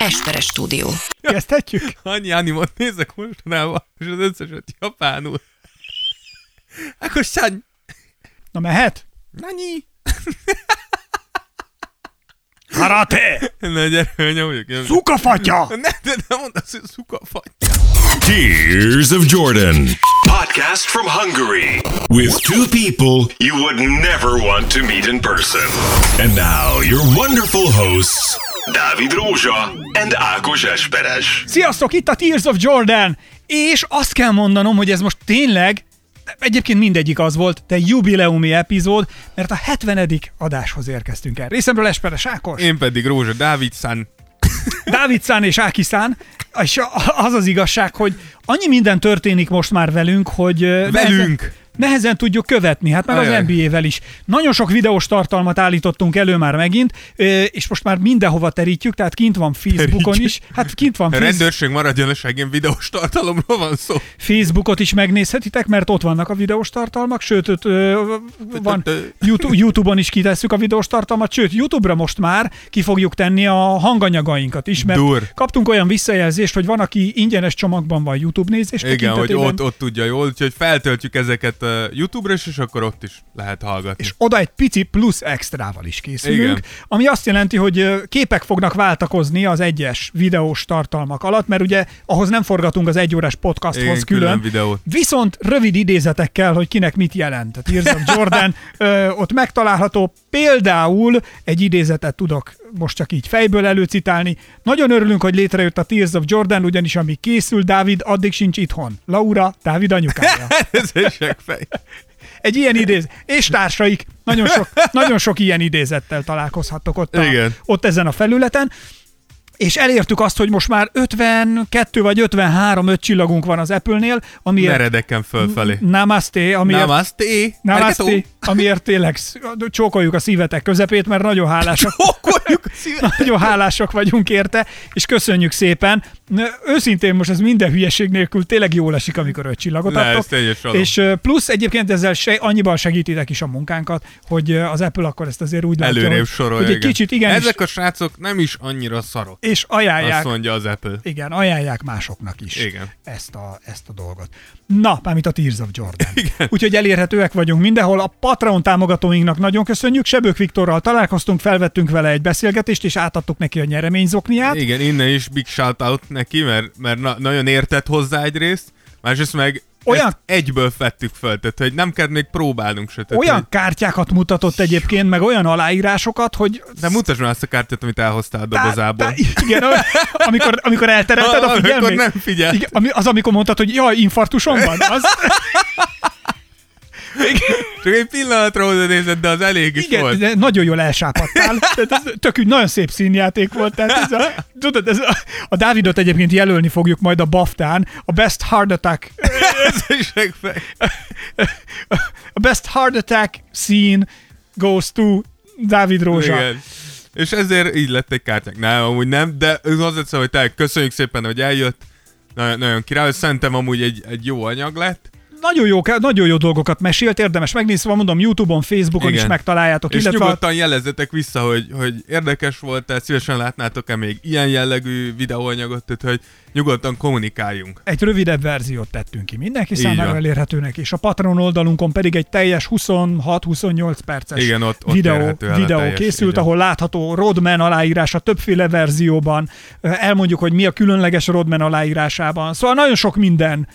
Esperes stúdió. Kezdhetjük? Annyi animot nézek mostanában, és az összeset japánul. Akkor san... Na mehet? Nani? Karate! Na gyere, nyomjuk. Szukafatya! Ne, de nem mondd azt, hogy szuka fatja. Tears of Jordan. Podcast from Hungary. With two people you would never want to meet in person. And now, your wonderful hosts, Dávid Rózsa and Ákos Esperes. Sziasztok, itt a Tears of Jordan! És azt kell mondanom, hogy ez most tényleg, egyébként mindegyik az volt, de jubileumi epizód, mert a 70. adáshoz érkeztünk el. Részemről Esperes Ákos, Én pedig Rózsa Dávidszán. Dávid Szán és Áki Szán, és az az igazság, hogy annyi minden történik most már velünk, hogy... Velünk? Nehezen, nehezen tudjuk követni, hát meg az. NBA-vel is. Nagyon sok videós tartalmat állítottunk elő már megint, és most már mindenhova terítjük, tehát kint van Facebookon Terítjük. is. Hát kint van A Facebook. rendőrség maradjon a seggén videós tartalomról van szó. Facebookot is megnézhetitek, mert ott vannak a videós tartalmak, sőt, ott, van YouTube-on is kitesszük a videós tartalmat, sőt, YouTube-ra most már ki fogjuk tenni a hanganyagainkat is, mert Dur. kaptunk olyan visszajelzést, hogy van, aki ingyenes csomagban van YouTube nézés Igen, hogy ott, ott tudja jól, úgyhogy feltöltjük ezeket YouTube-ra is, és akkor ott is lehet hallgatni. és oda egy pici plusz extrával is készülünk, Igen. ami azt jelenti, hogy képek fognak váltakozni az egyes videós tartalmak alatt, mert ugye ahhoz nem forgatunk az egyórás podcasthoz Igen, külön, külön videót. Viszont rövid idézetekkel, hogy kinek mit jelent. Tears of Jordan ö, ott megtalálható. Például egy idézetet tudok most csak így fejből előcitálni. Nagyon örülünk, hogy létrejött a Tears of Jordan, ugyanis amíg készül, Dávid addig sincs itthon. Laura, Dávid anyukája. Ez seggfej. Egy ilyen idéz. És társaik, nagyon sok, nagyon sok ilyen idézettel találkozhattok ott, a, Igen. ott ezen a felületen. És elértük azt, hogy most már 52 vagy 53 öt csillagunk van az Apple-nél, amiért Meredeken fölfelé. Namaste, amiért, Namaste. Namaste. Amiért tényleg csókoljuk a szívetek közepét, mert nagyon hálásak, Csókoljuk a szívet. nagyon hálásak vagyunk érte, és köszönjük szépen. Őszintén most ez minden hülyeség nélkül tényleg jól esik, amikor öt csillagot Ne, adtok. És plusz egyébként ezzel se, annyiban segítitek is a munkánkat, hogy az Apple akkor ezt azért úgy látja, Előrébb sorolja, hogy egy igen. kicsit igen, Ezek a srácok nem is annyira szarok. és ajánlják, Azt mondja az Apple. igen, ajánlják másoknak is Igen. Ezt, a, ezt a dolgot. Na, mármint a Tears of Jordan. Igen. Úgyhogy elérhetőek vagyunk mindenhol. A Patreon támogatóinknak nagyon köszönjük. Sebők Viktorral találkoztunk, felvettünk vele egy beszélgetést, és átadtuk neki a nyereményzokniát. Igen, innen is big shout out neki, mert, mert na, nagyon értett hozzá egyrészt, másrészt meg Olyan- ezt egyből fettük föl, tehát hogy nem kell még próbálnunk se. Tehát, Olyan hogy- kártyákat mutatott egyébként, meg olyan aláírásokat, hogy De mutasd már azt a kártyát, amit elhoztál a dobozából. Tá, tá, igen, amikor, amikor elterelted a Amikor figyelmét. nem figyelt. Igen, az, amikor mondtad, hogy jaj, infarktusom van, az, Csak egy pillanatra oda nézett, de az elég is igen, volt. de nagyon jól elsápadtál. Tehát ez tök úgy, nagyon szép színjáték volt. Tehát ez a, tudod, ez a, a Dávidot egyébként jelölni fogjuk majd a BAFTA-n, a Best Heart Attack, a Best Heart Attack scene goes to Dávid Rózsa. Igen. És ezért így lett egy kártyák. Nem, amúgy nem, de az szól, hogy tényleg köszönjük szépen, hogy eljött. Nagyon, nagyon király, szerintem amúgy egy, egy jó anyag lett. Nagyon jó, nagyon jó dolgokat mesélt, érdemes megnézni, szóval mondom, Youtube-on, Facebookon Igen. is megtaláljátok, És illetve nyugodtan jelezzetek vissza, hogy, hogy érdekes volt-e, szívesen látnátok-e még ilyen jellegű videóanyagot, tehát hogy nyugodtan kommunikáljunk. egy rövidebb verziót tettünk ki mindenki Így számára van. elérhetőnek, és a Patreon oldalunkon pedig egy teljes 26-28 perces Igen, ott- ott videó, videó teljes, készült, ahol látható Rodman aláírása többféle verzióban, elmondjuk, hogy mi a különleges Rodman aláírásában. Szóval nagyon sok minden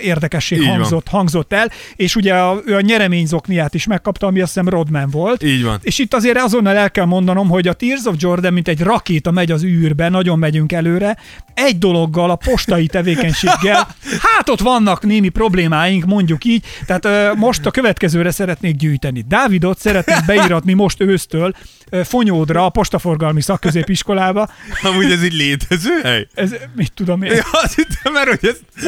érdekesség Így van. hangzott, hangzott el, és ugye a, ő a nyereményzokniát is megkapta, ami azt hiszem Rodman volt. Így van. És itt azért azonnal el kell mondanom, hogy a Tears of Jordan, mint egy rakéta megy az űrbe, nagyon megyünk előre. Egy dologgal, a postai tevékenységgel, hát ott vannak némi problémáink, mondjuk így. Tehát ö, most a következőre szeretnék gyűjteni. Dávidot szeretnék beíratni most ősztől Fonyódra, a postaforgalmi szakközépiskolába. Amúgy ez így létező hely? Ez mit tudom én. Ja, azt hittem, mert hogy ez,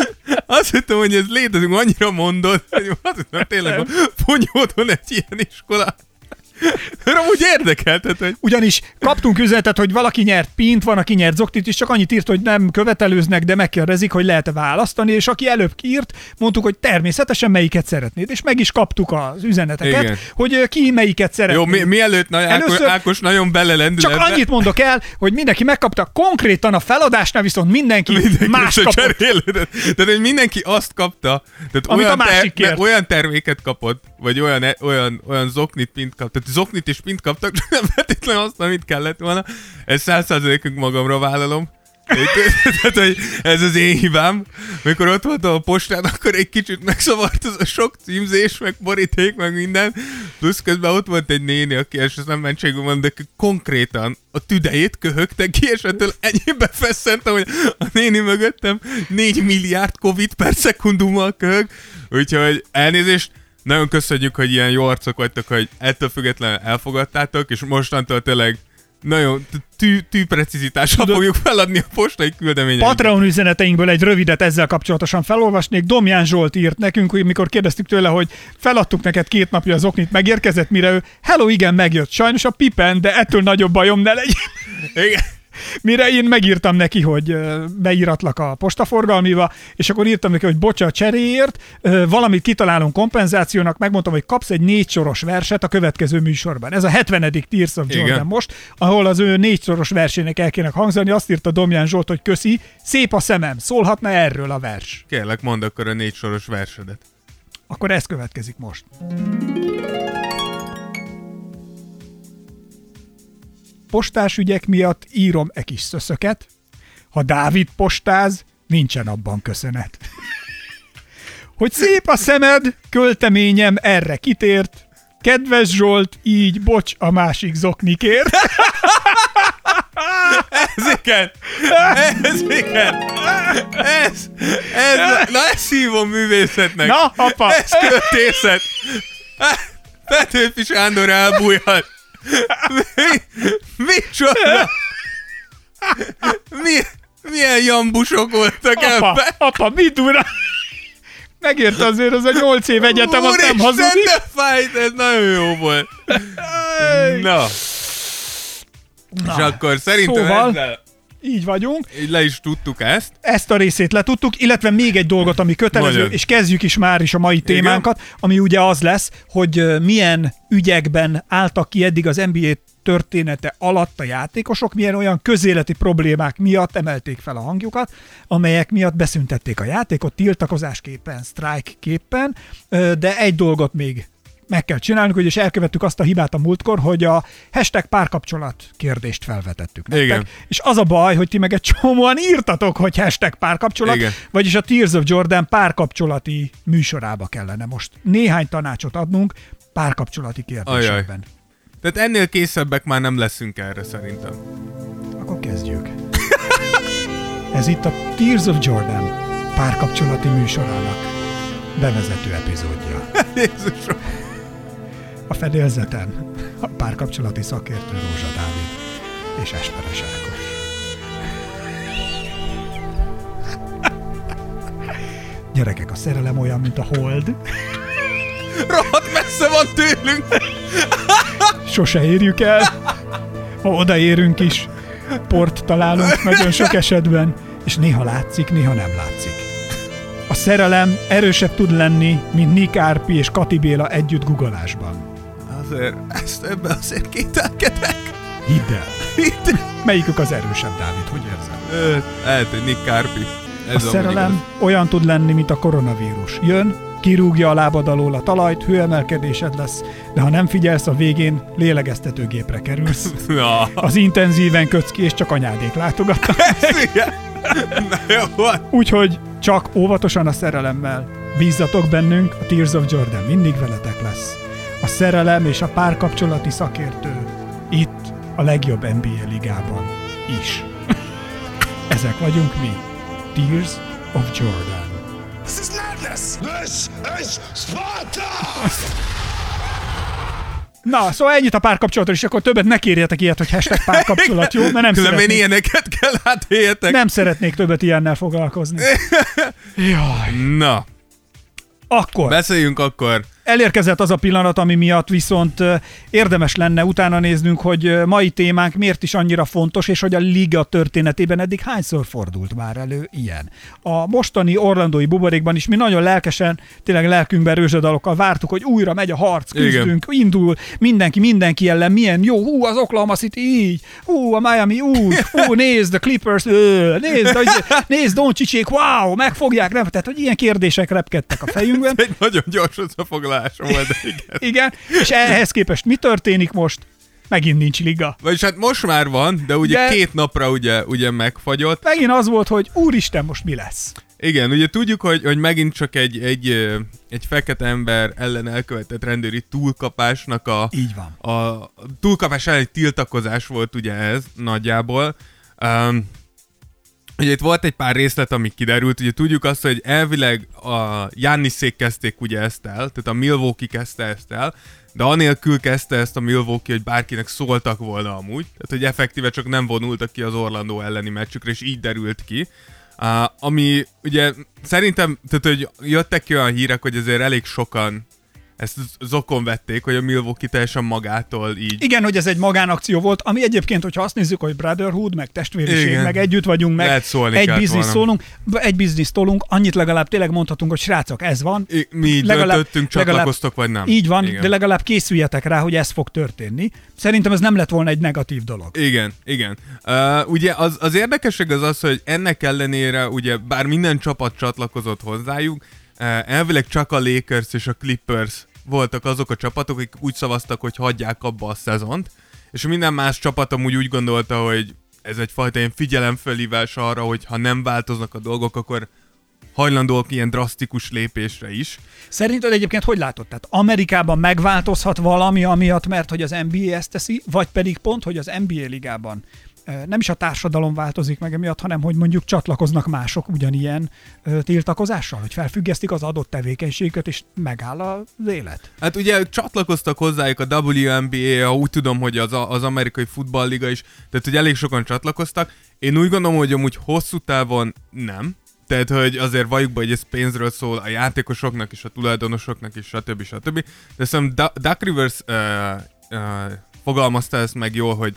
azt hittem, hogy ez létezik, annyira mondod, hogy azt hittem, tényleg van Fonyódon egy ilyen iskola. Mert amúgy érdekel, tehát, hogy Ugyanis kaptunk üzenetet, hogy valaki nyert pint, van, aki nyert zoktit, és csak annyit írt, hogy nem követelőznek, de megkérdezik, hogy lehet-e választani, és aki előbb írt, mondtuk, hogy természetesen melyiket szeretnéd, és meg is kaptuk az üzeneteket, Igen. hogy ki melyiket szeretné. jó, mi, mielőtt na, Ákos, Először- Ákos nagyon belelendül Csak ebbe. annyit mondok el, hogy mindenki megkapta, konkrétan a feladásnál viszont mindenki, Mindenki más kapott. Tehát, hogy mindenki azt kapta, tehát Amit olyan, a másik ter- olyan terméket kapott, vagy olyan, e- olyan, olyan zoknit, pint kapott. Tehát zoknit és pint kaptak, csak nem feltétlenül azt, amit kellett volna. Ez száz magamra vállalom. Tehát, hogy ez az én hibám. Mikor ott voltam a postán, akkor egy kicsit megszavart az a sok címzés, meg boríték, meg minden. Plusz közben ott volt egy néni, aki, és nem mentségül van, de konkrétan a tüdejét köhögte ki, és ettől ennyibe fesszentem, hogy a néni mögöttem 4 milliárd Covid per szekundummal köhög. Úgyhogy elnézést, nagyon köszönjük, hogy ilyen jó arcok vagytok, hogy ettől függetlenül elfogadtátok, és mostantól tényleg nagyon tű, tű precizitással fogjuk feladni a postai küldeményeket. Patreon üzeneteinkből egy rövidet ezzel kapcsolatosan felolvasnék. Domján Zsolt írt nekünk, hogy mikor kérdeztük tőle, hogy feladtuk neked két napja az oknit, megérkezett, mire ő, hello, igen, megjött. Sajnos a pipen, de ettől nagyobb bajom ne legyen. Igen. Mire én megírtam neki, hogy beíratlak a postaforgalmiba, és akkor írtam neki, hogy bocsa a cseréért, valamit kitalálunk kompenzációnak, megmondtam, hogy kapsz egy négy soros verset a következő műsorban. Ez a 70. Tears of Jordan Igen. most, ahol az ő négy soros versének el kéne hangzani, azt írta Domján Zsolt, hogy köszi, szép a szemem, szólhatna erről a vers. Kérlek, mondd akkor a négy soros versedet. Akkor ez következik most. Postás ügyek miatt írom e kis szöszöket. Ha Dávid postáz, nincsen abban köszönet. Hogy szép a szemed, költeményem erre kitért. Kedves Zsolt, így bocs a másik zoknikért. Ez igen! Ez igen! Ez, ez, na ezt hívom művészetnek! Na, apa! Ez költészet! Petőfi Sándor elbújhat! Mi, mi csoda? Mi, milyen jambusok voltak Apa, ebben? apa, mit ura? Megérte azért az a nyolc év egyetem, az nem hazudik. de fájt, ez nagyon jó volt. Na. És akkor szerintem Szóval- ezzel Így vagyunk. így le is tudtuk ezt. Ezt a részét letudtuk, illetve még egy dolgot, ami kötelező, Nagyon. és kezdjük is már is a mai témánkat, ami ugye az lesz, hogy milyen ügyekben álltak ki eddig az NBA története alatt a játékosok, milyen olyan közéleti problémák miatt emelték fel a hangjukat, amelyek miatt beszüntették a játékot tiltakozásképpen, sztrájkképpen, de egy dolgot még meg kell csinálnunk, hogy és elkövettük azt a hibát a múltkor, hogy a hashtag párkapcsolat kérdést felvetettük nektek. Igen. És az a baj, hogy ti meg egy csomóan írtatok, hogy hashtag párkapcsolat, Igen. vagyis a Tears of Jordan párkapcsolati műsorába kellene most néhány tanácsot adnunk párkapcsolati kérdésekben. Tehát ennél készebbek már nem leszünk erre szerintem. Akkor kezdjük. Ez itt a Tears of Jordan párkapcsolati műsorának bevezető epizódja. Jézusom. A fedélzeten a párkapcsolati szakértő Rózsa Dávid és Esperes Ákos. Gyerekek, a szerelem olyan, mint a hold. Rohadt messze van tőlünk. Sose érjük el. Ha odaérünk is, port találunk nagyon sok esetben, és néha látszik, néha nem látszik. A szerelem erősebb tud lenni, mint Nick Árpi és Kati Béla együtt guggolásban. Azért, ezt ebbe azért kételkedek. Hidd el. Itt. Melyikük az erősebb, Dávid? Hogy érzed? Lehet, hogy Nick Carpi. Ez A szerelem igaz. olyan tud lenni, mint a koronavírus. Jön, kirúgja a lábad alól a talajt, hőemelkedésed lesz, de ha nem figyelsz, a végén lélegeztetőgépre kerülsz. Na, Az intenzíven kötsz ki, és csak anyádék látogatnak. Úgyhogy csak óvatosan a szerelemmel. Bízzatok bennünk, a Tears of Jordan mindig veletek lesz. A szerelem és a párkapcsolati szakértő itt a legjobb NBA ligában is. Ezek vagyunk mi. Tears of Jordan. This is madness! This is Sparta! Na, szóval ennyit a párkapcsolatról, és akkor többet ne kérjetek ilyet, hogy hashtag párkapcsolat, jó? Mert nem Különben szeretnék, ilyeneket kell átéljetek. nem szeretnék többet ilyennel foglalkozni. Jaj. Na, Akkor, beszéljünk akkor Elérkezett az a pillanat, ami miatt viszont érdemes lenne utána néznünk, hogy mai témánk miért is annyira fontos, és hogy a liga történetében eddig hányszor fordult már elő ilyen. A mostani orlandói buborékban is mi nagyon lelkesen, tényleg lelkünkben rőzsadalokkal vártuk, hogy újra megy a harc, küzdünk, Igen. indul, mindenki mindenki ellen, milyen jó, hú, az Oklahoma City így, hú, a Miami úgy, hú, nézd, a Clippers, ö, nézd, nézd, Doncsicsék, wow, megfogják, nem? Tehát, hogy ilyen kérdések repkedtek a fejünkben. Egy nagyon gyors összefoglalás volt, de igen. Igen, és ehhez képest mi történik most? Megint nincs liga. Vagyis hát most már van, de ugye De- két napra ugye, ugye megfagyott. Megint az volt, hogy úristen, most mi lesz? Igen, ugye tudjuk, hogy, hogy megint csak egy, egy, egy fekete ember ellen elkövetett rendőri túlkapásnak a, Így van. a túlkapás elleni tiltakozás volt ugye ez nagyjából. Um, ugye itt volt egy pár részlet, ami kiderült, ugye tudjuk azt, hogy elvileg a Janniszék kezdték ugye ezt el, tehát a Milwaukee kezdte ezt el, de anélkül kezdte ezt a Milwaukee, hogy bárkinek szóltak volna amúgy, tehát hogy effektíve csak nem vonultak ki az Orlando elleni meccsükre, és így derült ki. Uh, ami ugye szerintem, tehát hogy jöttek ki olyan hírek, hogy azért elég sokan ezt zokon vették, hogy a Milwaukee teljesen magától így Igen, hogy ez egy magánakció volt, ami egyébként, hogyha azt nézzük, hogy brotherhood, meg testvériség, Igen. meg együtt vagyunk, meg Lehet szólni egy biznisz szólunk, egy biznisz tolunk, annyit legalább tényleg mondhatunk, hogy srácok, ez van. I- mi így Legalább- döntöttünk, csatlakoztok, vagy nem. Így van, Igen. de legalább készüljetek rá, hogy ez fog történni. Szerintem ez nem lett volna egy negatív dolog. Igen, igen. Uh, ugye az, az érdekesség az az, hogy ennek ellenére, ugye bár minden csapat csatlakozott hozzájuk, elvileg csak a Lakers és a Clippers voltak azok a csapatok, akik úgy szavaztak, hogy hagyják abba a szezont, és minden más csapat amúgy úgy gondolta, hogy ez egyfajta ilyen figyelemfölhívás arra, hogy ha nem változnak a dolgok, akkor hajlandóak ilyen drasztikus lépésre is. Szerinted egyébként hogy látod? Tehát Amerikában megváltozhat valami amiatt, mert hogy az NBA ezt teszi, vagy pedig pont, hogy az NBA ligában nem is a társadalom változik meg emiatt, hanem hogy mondjuk csatlakoznak mások ugyanilyen tiltakozással, hogy felfüggesztik az adott tevékenységet, és megáll az élet. Hát ugye csatlakoztak hozzájuk a WNBA, úgy tudom, hogy az, az amerikai futballliga is, tehát hogy elég sokan csatlakoztak. Én úgy gondolom, hogy amúgy hosszú távon nem. Tehát, hogy azért valljuk be, hogy ez pénzről szól a játékosoknak és a tulajdonosoknak és stb. stb. De szerintem Du- Duck Rivers uh, uh, fogalmazta ezt meg jól, hogy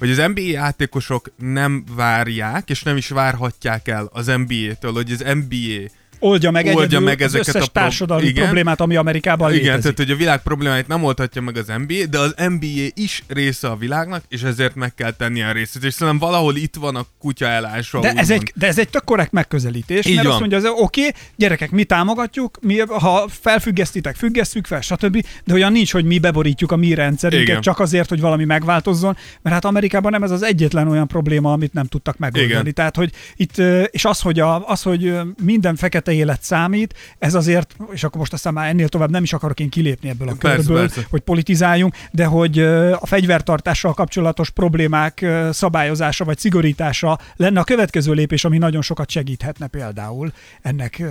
hogy az NBA játékosok nem várják, és nem is várhatják el az NBA-től, hogy az NBA Oldja meg, Oldja egyedül meg az ezeket összes a prob- társadalmi Igen. problémát, ami Amerikában Igen, létezik. tehát hogy a világ problémáit nem oldhatja meg az NBA, de az NBA is része a világnak, és ezért meg kell tenni a részét. És szerintem valahol itt van a kutya elásva. De ez, egy, de ez egy tök korrekt megközelítés, Így mert van. azt mondja, az oké, okay, gyerekek, mi támogatjuk, mi, ha felfüggesztitek, függesszük fel, stb., de olyan nincs, hogy mi beborítjuk a mi rendszerünket Igen. csak azért, hogy valami megváltozzon, mert hát Amerikában nem ez az egyetlen olyan probléma, amit nem tudtak megoldani. Igen. Tehát, hogy itt, és az, hogy, a, az, hogy minden fekete élet számít, ez azért, és akkor most aztán már ennél tovább nem is akarok én kilépni ebből a Persze, körből, persze. hogy politizáljunk, de hogy a fegyvertartással kapcsolatos problémák szabályozása vagy szigorítása lenne a következő lépés, ami nagyon sokat segíthetne például ennek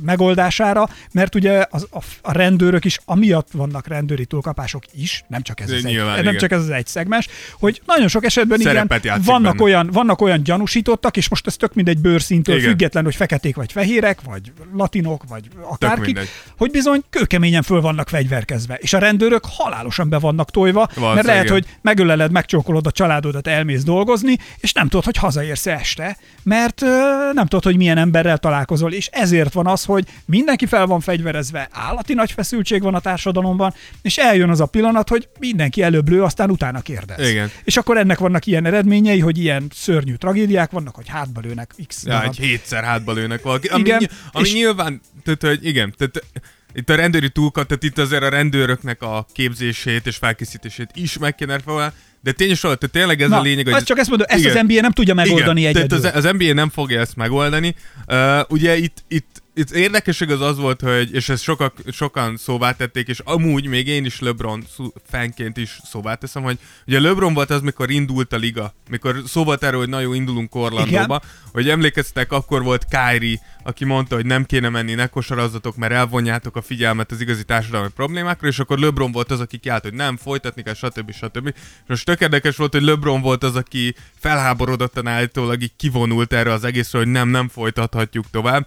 megoldására, mert ugye az, a, a rendőrök is, amiatt vannak rendőri túlkapások is, nem csak ez, az egy, nem igen. csak ez az egy szegmens, hogy nagyon sok esetben igen, Szerepet vannak benne. olyan, vannak olyan gyanúsítottak, és most ez tök mindegy bőrszintől Igen. független, hogy feketék vagy fehérek, vagy latinok, vagy akárki, hogy bizony kőkeményen föl vannak fegyverkezve, és a rendőrök halálosan be vannak tojva, mert Valószínűleg lehet, igen. hogy megöleled, megcsókolod a családodat, elmész dolgozni, és nem tudod, hogy hazaérsz este, mert ö, nem tudod, hogy milyen emberrel találkozol, és ezért van az, hogy mindenki fel van fegyverezve, állati nagy feszültség van a társadalomban, és eljön az a pillanat, hogy mindenki előbb lő, aztán utána kérdez. Igen. És akkor ennek vannak ilyen eredményei, hogy ilyen szörnyű tragédiák vannak, hogy hátba lőnek x Ja, egy hétszer hátba lőnek valaki. Ami, Igen, ami és- nyilván, tehát, hogy igen, tehát itt a rendőri túlkat, tehát itt azért a rendőröknek a képzését és felkészítését is meg kéne reformálni, de tényleg, tehát tényleg ez Na, a lényeg, hogy... azt csak ezt mondom, ezt Igen. az NBA nem tudja megoldani Igen, egyedül. Tehát az, az NBA nem fogja ezt megoldani. Uh, ugye itt, itt, itt érdekesség az az volt, hogy, és ezt sokak, sokan szóvá tették, és amúgy még én is LeBron fanként is szóvá teszem, hogy ugye LeBron volt az, mikor indult a liga, mikor szó volt erről, hogy na jó, indulunk Orlandóba, hogy emlékeztek, akkor volt Kyrie, aki mondta, hogy nem kéne menni, ne kosarazzatok, mert elvonjátok a figyelmet az igazi társadalmi problémákra, és akkor LeBron volt az, aki kiállt, hogy nem, folytatni kell, stb. stb. És most tök érdekes volt, hogy LeBron volt az, aki felháborodottan állítólag így kivonult erre az egészre, hogy nem, nem folytathatjuk tovább.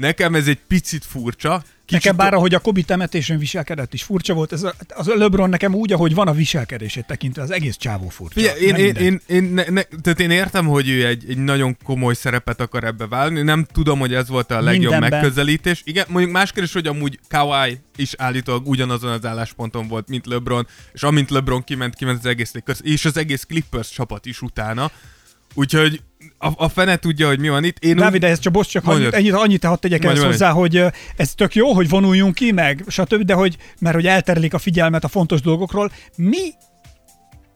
Nekem ez egy picit furcsa, Nekem bár, ahogy a Kobi temetésén viselkedett is furcsa volt, ez a, az a LeBron nekem úgy, ahogy van a viselkedését tekintve, az egész csávó furcsa. Ugye, én, én, én, én, ne, ne, tehát én értem, hogy ő egy, egy nagyon komoly szerepet akar ebbe válni, nem tudom, hogy ez volt a legjobb Mindenben. megközelítés. Igen, mondjuk más kérdés, hogy amúgy Kawhi is állítólag ugyanazon az állásponton volt, mint LeBron, és amint LeBron kiment, kiment az egész Lakers, és az egész Clippers csapat is utána. Úgyhogy a, a fene tudja, hogy mi van itt. Én Dávid, ez csak bocs, csak annyit, ennyit, annyit hadd tegyek ezt hozzá, hogy ez tök jó, hogy vonuljunk ki, meg stb., de hogy, mert hogy elterelik a figyelmet a fontos dolgokról. Mi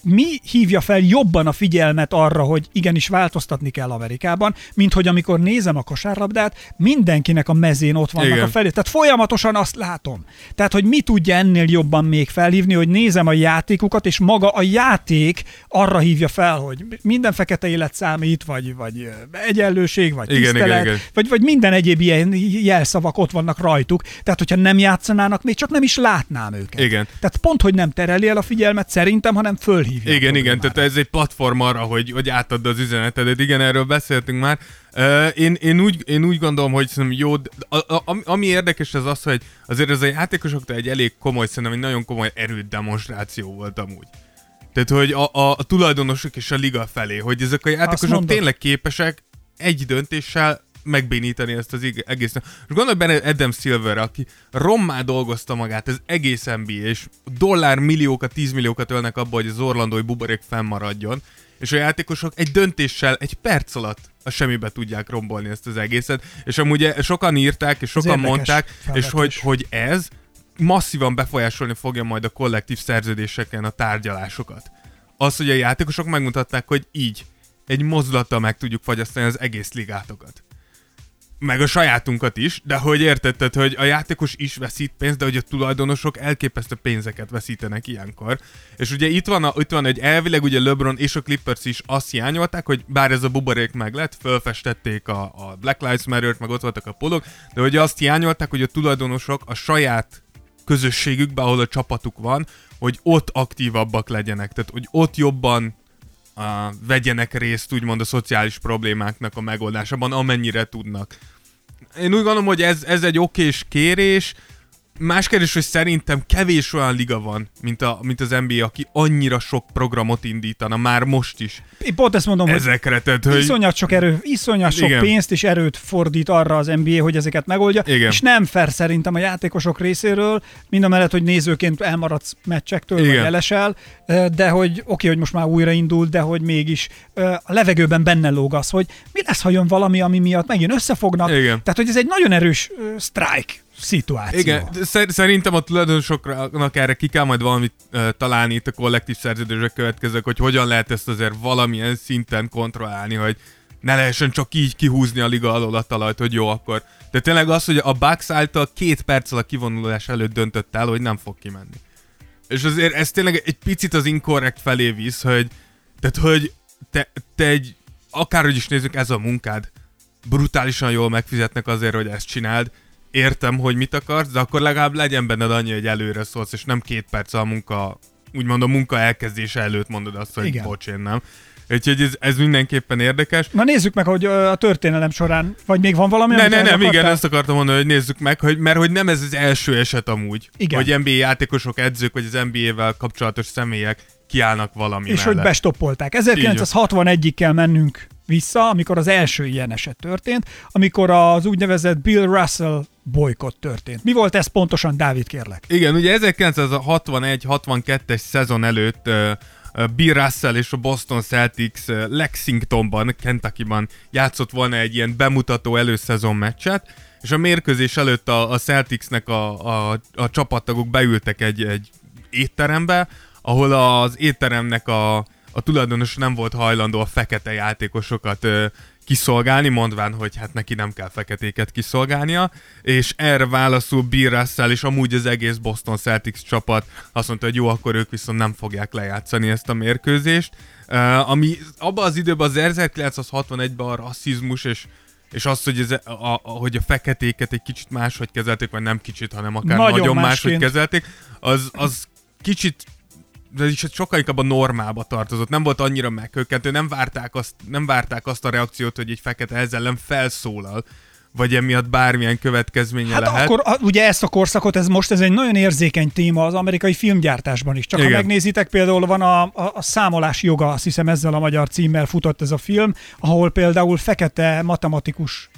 mi hívja fel jobban a figyelmet arra, hogy igenis változtatni kell Amerikában, mint hogy amikor nézem a kosárlabdát, mindenkinek a mezén ott vannak Igen. a felé. Tehát folyamatosan azt látom. Tehát, hogy mi tudja ennél jobban még felhívni, hogy nézem a játékukat, és maga a játék arra hívja fel, hogy minden fekete élet számít, vagy, vagy ö, egyenlőség, vagy Igen, tisztelet, igen, igen. Vagy, vagy minden egyéb ilyen jelszavak ott vannak rajtuk. Tehát, hogyha nem játszanának, még csak nem is látnám őket. Igen. Tehát pont, hogy nem tereli el a figyelmet szerintem, hanem fölhívja. A Igen, igen, tehát ez egy platform arra, hogy, hogy átadd az üzenetedet. Igen, erről beszéltünk már. Uh, én, én, úgy, én úgy gondolom, hogy szerintem jó, a, a, ami- érdekes az az, hogy azért ez a játékosoktól egy elég komoly, szerintem egy nagyon komoly erőt demonstráció volt amúgy. Tehát, hogy a, a, a tulajdonosok és a liga felé, hogy ezek a játékosok tényleg képesek egy döntéssel megbénítani ezt az egészet. És gondolj benne Adam Silver, aki rommá dolgozta magát, ez egész NBA, és dollár milliókat, tízmilliókat ölnek abba, hogy az orlandói buborék fennmaradjon, és a játékosok egy döntéssel, egy perc alatt a semmibe tudják rombolni ezt az egészet. És amúgy e- sokan írták, és sokan mondták, és felvetés. hogy, hogy ez masszívan befolyásolni fogja majd a kollektív szerződéseken a tárgyalásokat. Az, hogy a játékosok megmutatták, hogy így, egy mozdulattal meg tudjuk fagyasztani az egész ligátokat. Meg a sajátunkat is, de hogy értetted, hogy a játékos is veszít pénzt, de hogy a tulajdonosok elképesztő pénzeket veszítenek ilyenkor. És ugye itt van, a, itt van egy elvileg ugye LeBron és a Clippers is azt hiányolták, hogy bár ez a buborék meg lett, fölfestették a, a Black Lives Matter-t, meg ott voltak a polok, de hogy azt hiányolták, hogy a tulajdonosok a saját közösségükbe, ahol a csapatuk van, hogy ott aktívabbak legyenek, tehát hogy ott jobban uh, vegyenek részt úgymond a szociális problémáknak a megoldásában, amennyire tudnak. Én úgy gondolom, hogy ez, ez egy okés kérés, Más kérdés, hogy szerintem kevés olyan liga van, mint, a, mint az NBA, aki annyira sok programot indítana, már most is Én pont ezt mondom, hogy ezekre, tehát, hogy... iszonyat sok erő, iszonyat sok Igen. pénzt és erőt fordít arra az NBA, hogy ezeket megoldja, Igen. és nem fair szerintem a játékosok részéről, mind a mellett, hogy nézőként elmaradsz meccsektől, vagy Igen. elesel, de hogy oké, hogy most már újraindult, de hogy mégis a levegőben benne lóg az, hogy mi lesz, ha jön valami, ami miatt megint összefognak. Igen. Tehát, hogy ez egy nagyon erős strike szituáció. Igen, szerintem a tulajdonosoknak erre ki kell majd valamit uh, találni itt a kollektív szerződések következők, hogy hogyan lehet ezt azért valamilyen szinten kontrollálni, hogy ne lehessen csak így kihúzni a liga alól a talajt, hogy jó akkor. De tényleg az, hogy a Bucks által két perccel a kivonulás előtt döntött el, hogy nem fog kimenni. És azért ez tényleg egy picit az inkorrekt felé visz, hogy, tehát, hogy te, te egy, akárhogy is nézzük, ez a munkád, brutálisan jól megfizetnek azért, hogy ezt csináld, értem, hogy mit akarsz, de akkor legalább legyen benned annyi, hogy előre szólsz, és nem két perc a munka, úgymond a munka elkezdése előtt mondod azt, hogy Igen. bocs, én nem. Úgyhogy ez, ez mindenképpen érdekes. Na nézzük meg, hogy a történelem során, vagy még van valami, Ne, ne, nem, akartál? igen, ezt akartam mondani, hogy nézzük meg, hogy, mert hogy nem ez az első eset amúgy, Igen. hogy NBA játékosok, edzők, vagy az NBA-vel kapcsolatos személyek kiállnak valami És mellett. hogy bestoppolták. 1961-ig kell mennünk vissza, amikor az első ilyen eset történt, amikor az úgynevezett Bill Russell bolykott történt. Mi volt ez pontosan, Dávid, kérlek? Igen, ugye 1961-62-es szezon előtt Bill Russell és a Boston Celtics Lexingtonban, Kentuckyban játszott volna egy ilyen bemutató előszezon meccset, és a mérkőzés előtt a, a Celticsnek a, a, a csapattagok beültek egy, egy étterembe, ahol az étteremnek a, a tulajdonos nem volt hajlandó a fekete játékosokat ö, kiszolgálni, mondván, hogy hát neki nem kell feketéket kiszolgálnia, és erre válaszul Bill Russell és amúgy az egész Boston Celtics csapat azt mondta, hogy jó, akkor ők viszont nem fogják lejátszani ezt a mérkőzést, uh, ami abban az időben az 1961-ben a rasszizmus és és az, hogy, ez, a, a, hogy a feketéket egy kicsit máshogy kezelték, vagy nem kicsit, hanem akár Nagyon nagyon, másként. máshogy kezelték, az, az kicsit de is sokkal inkább a normába tartozott, nem volt annyira meghökkentő, nem várták azt, nem várták azt a reakciót, hogy egy fekete ezzel ellen felszólal, vagy emiatt bármilyen következménye Hát lehet. akkor ugye ezt a korszakot, ez most ez egy nagyon érzékeny téma az amerikai filmgyártásban is. Csak Igen. ha megnézitek, például van a, a, a számolás joga, azt hiszem ezzel a magyar címmel futott ez a film, ahol például fekete matematikus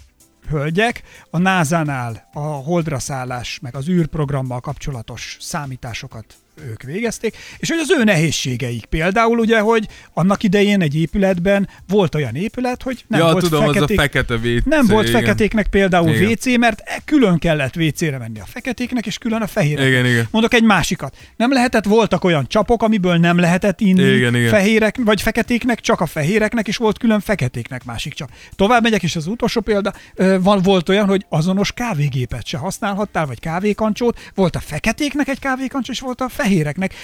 hölgyek a NASA-nál a holdra szállás, meg az űrprogrammal kapcsolatos számításokat ők végezték, és hogy az ő nehézségeik például ugye, hogy annak idején egy épületben volt olyan épület, hogy nem ja, volt tudom, feketék, az a fekete WC. nem volt igen. feketéknek például Igen. WC, mert e- külön kellett WC-re menni a feketéknek, és külön a fehéreknek. Igen, igen. Mondok egy másikat. Nem lehetett, voltak olyan csapok, amiből nem lehetett inni Igen, igen. fehérek, vagy feketéknek, csak a fehéreknek, és volt külön feketéknek másik csap. Tovább megyek, és az utolsó példa, van, volt olyan, hogy azonos kávégépet se használhattál, vagy kávékancsót, volt a feketéknek egy kávékancsó, és volt a fehéreknek,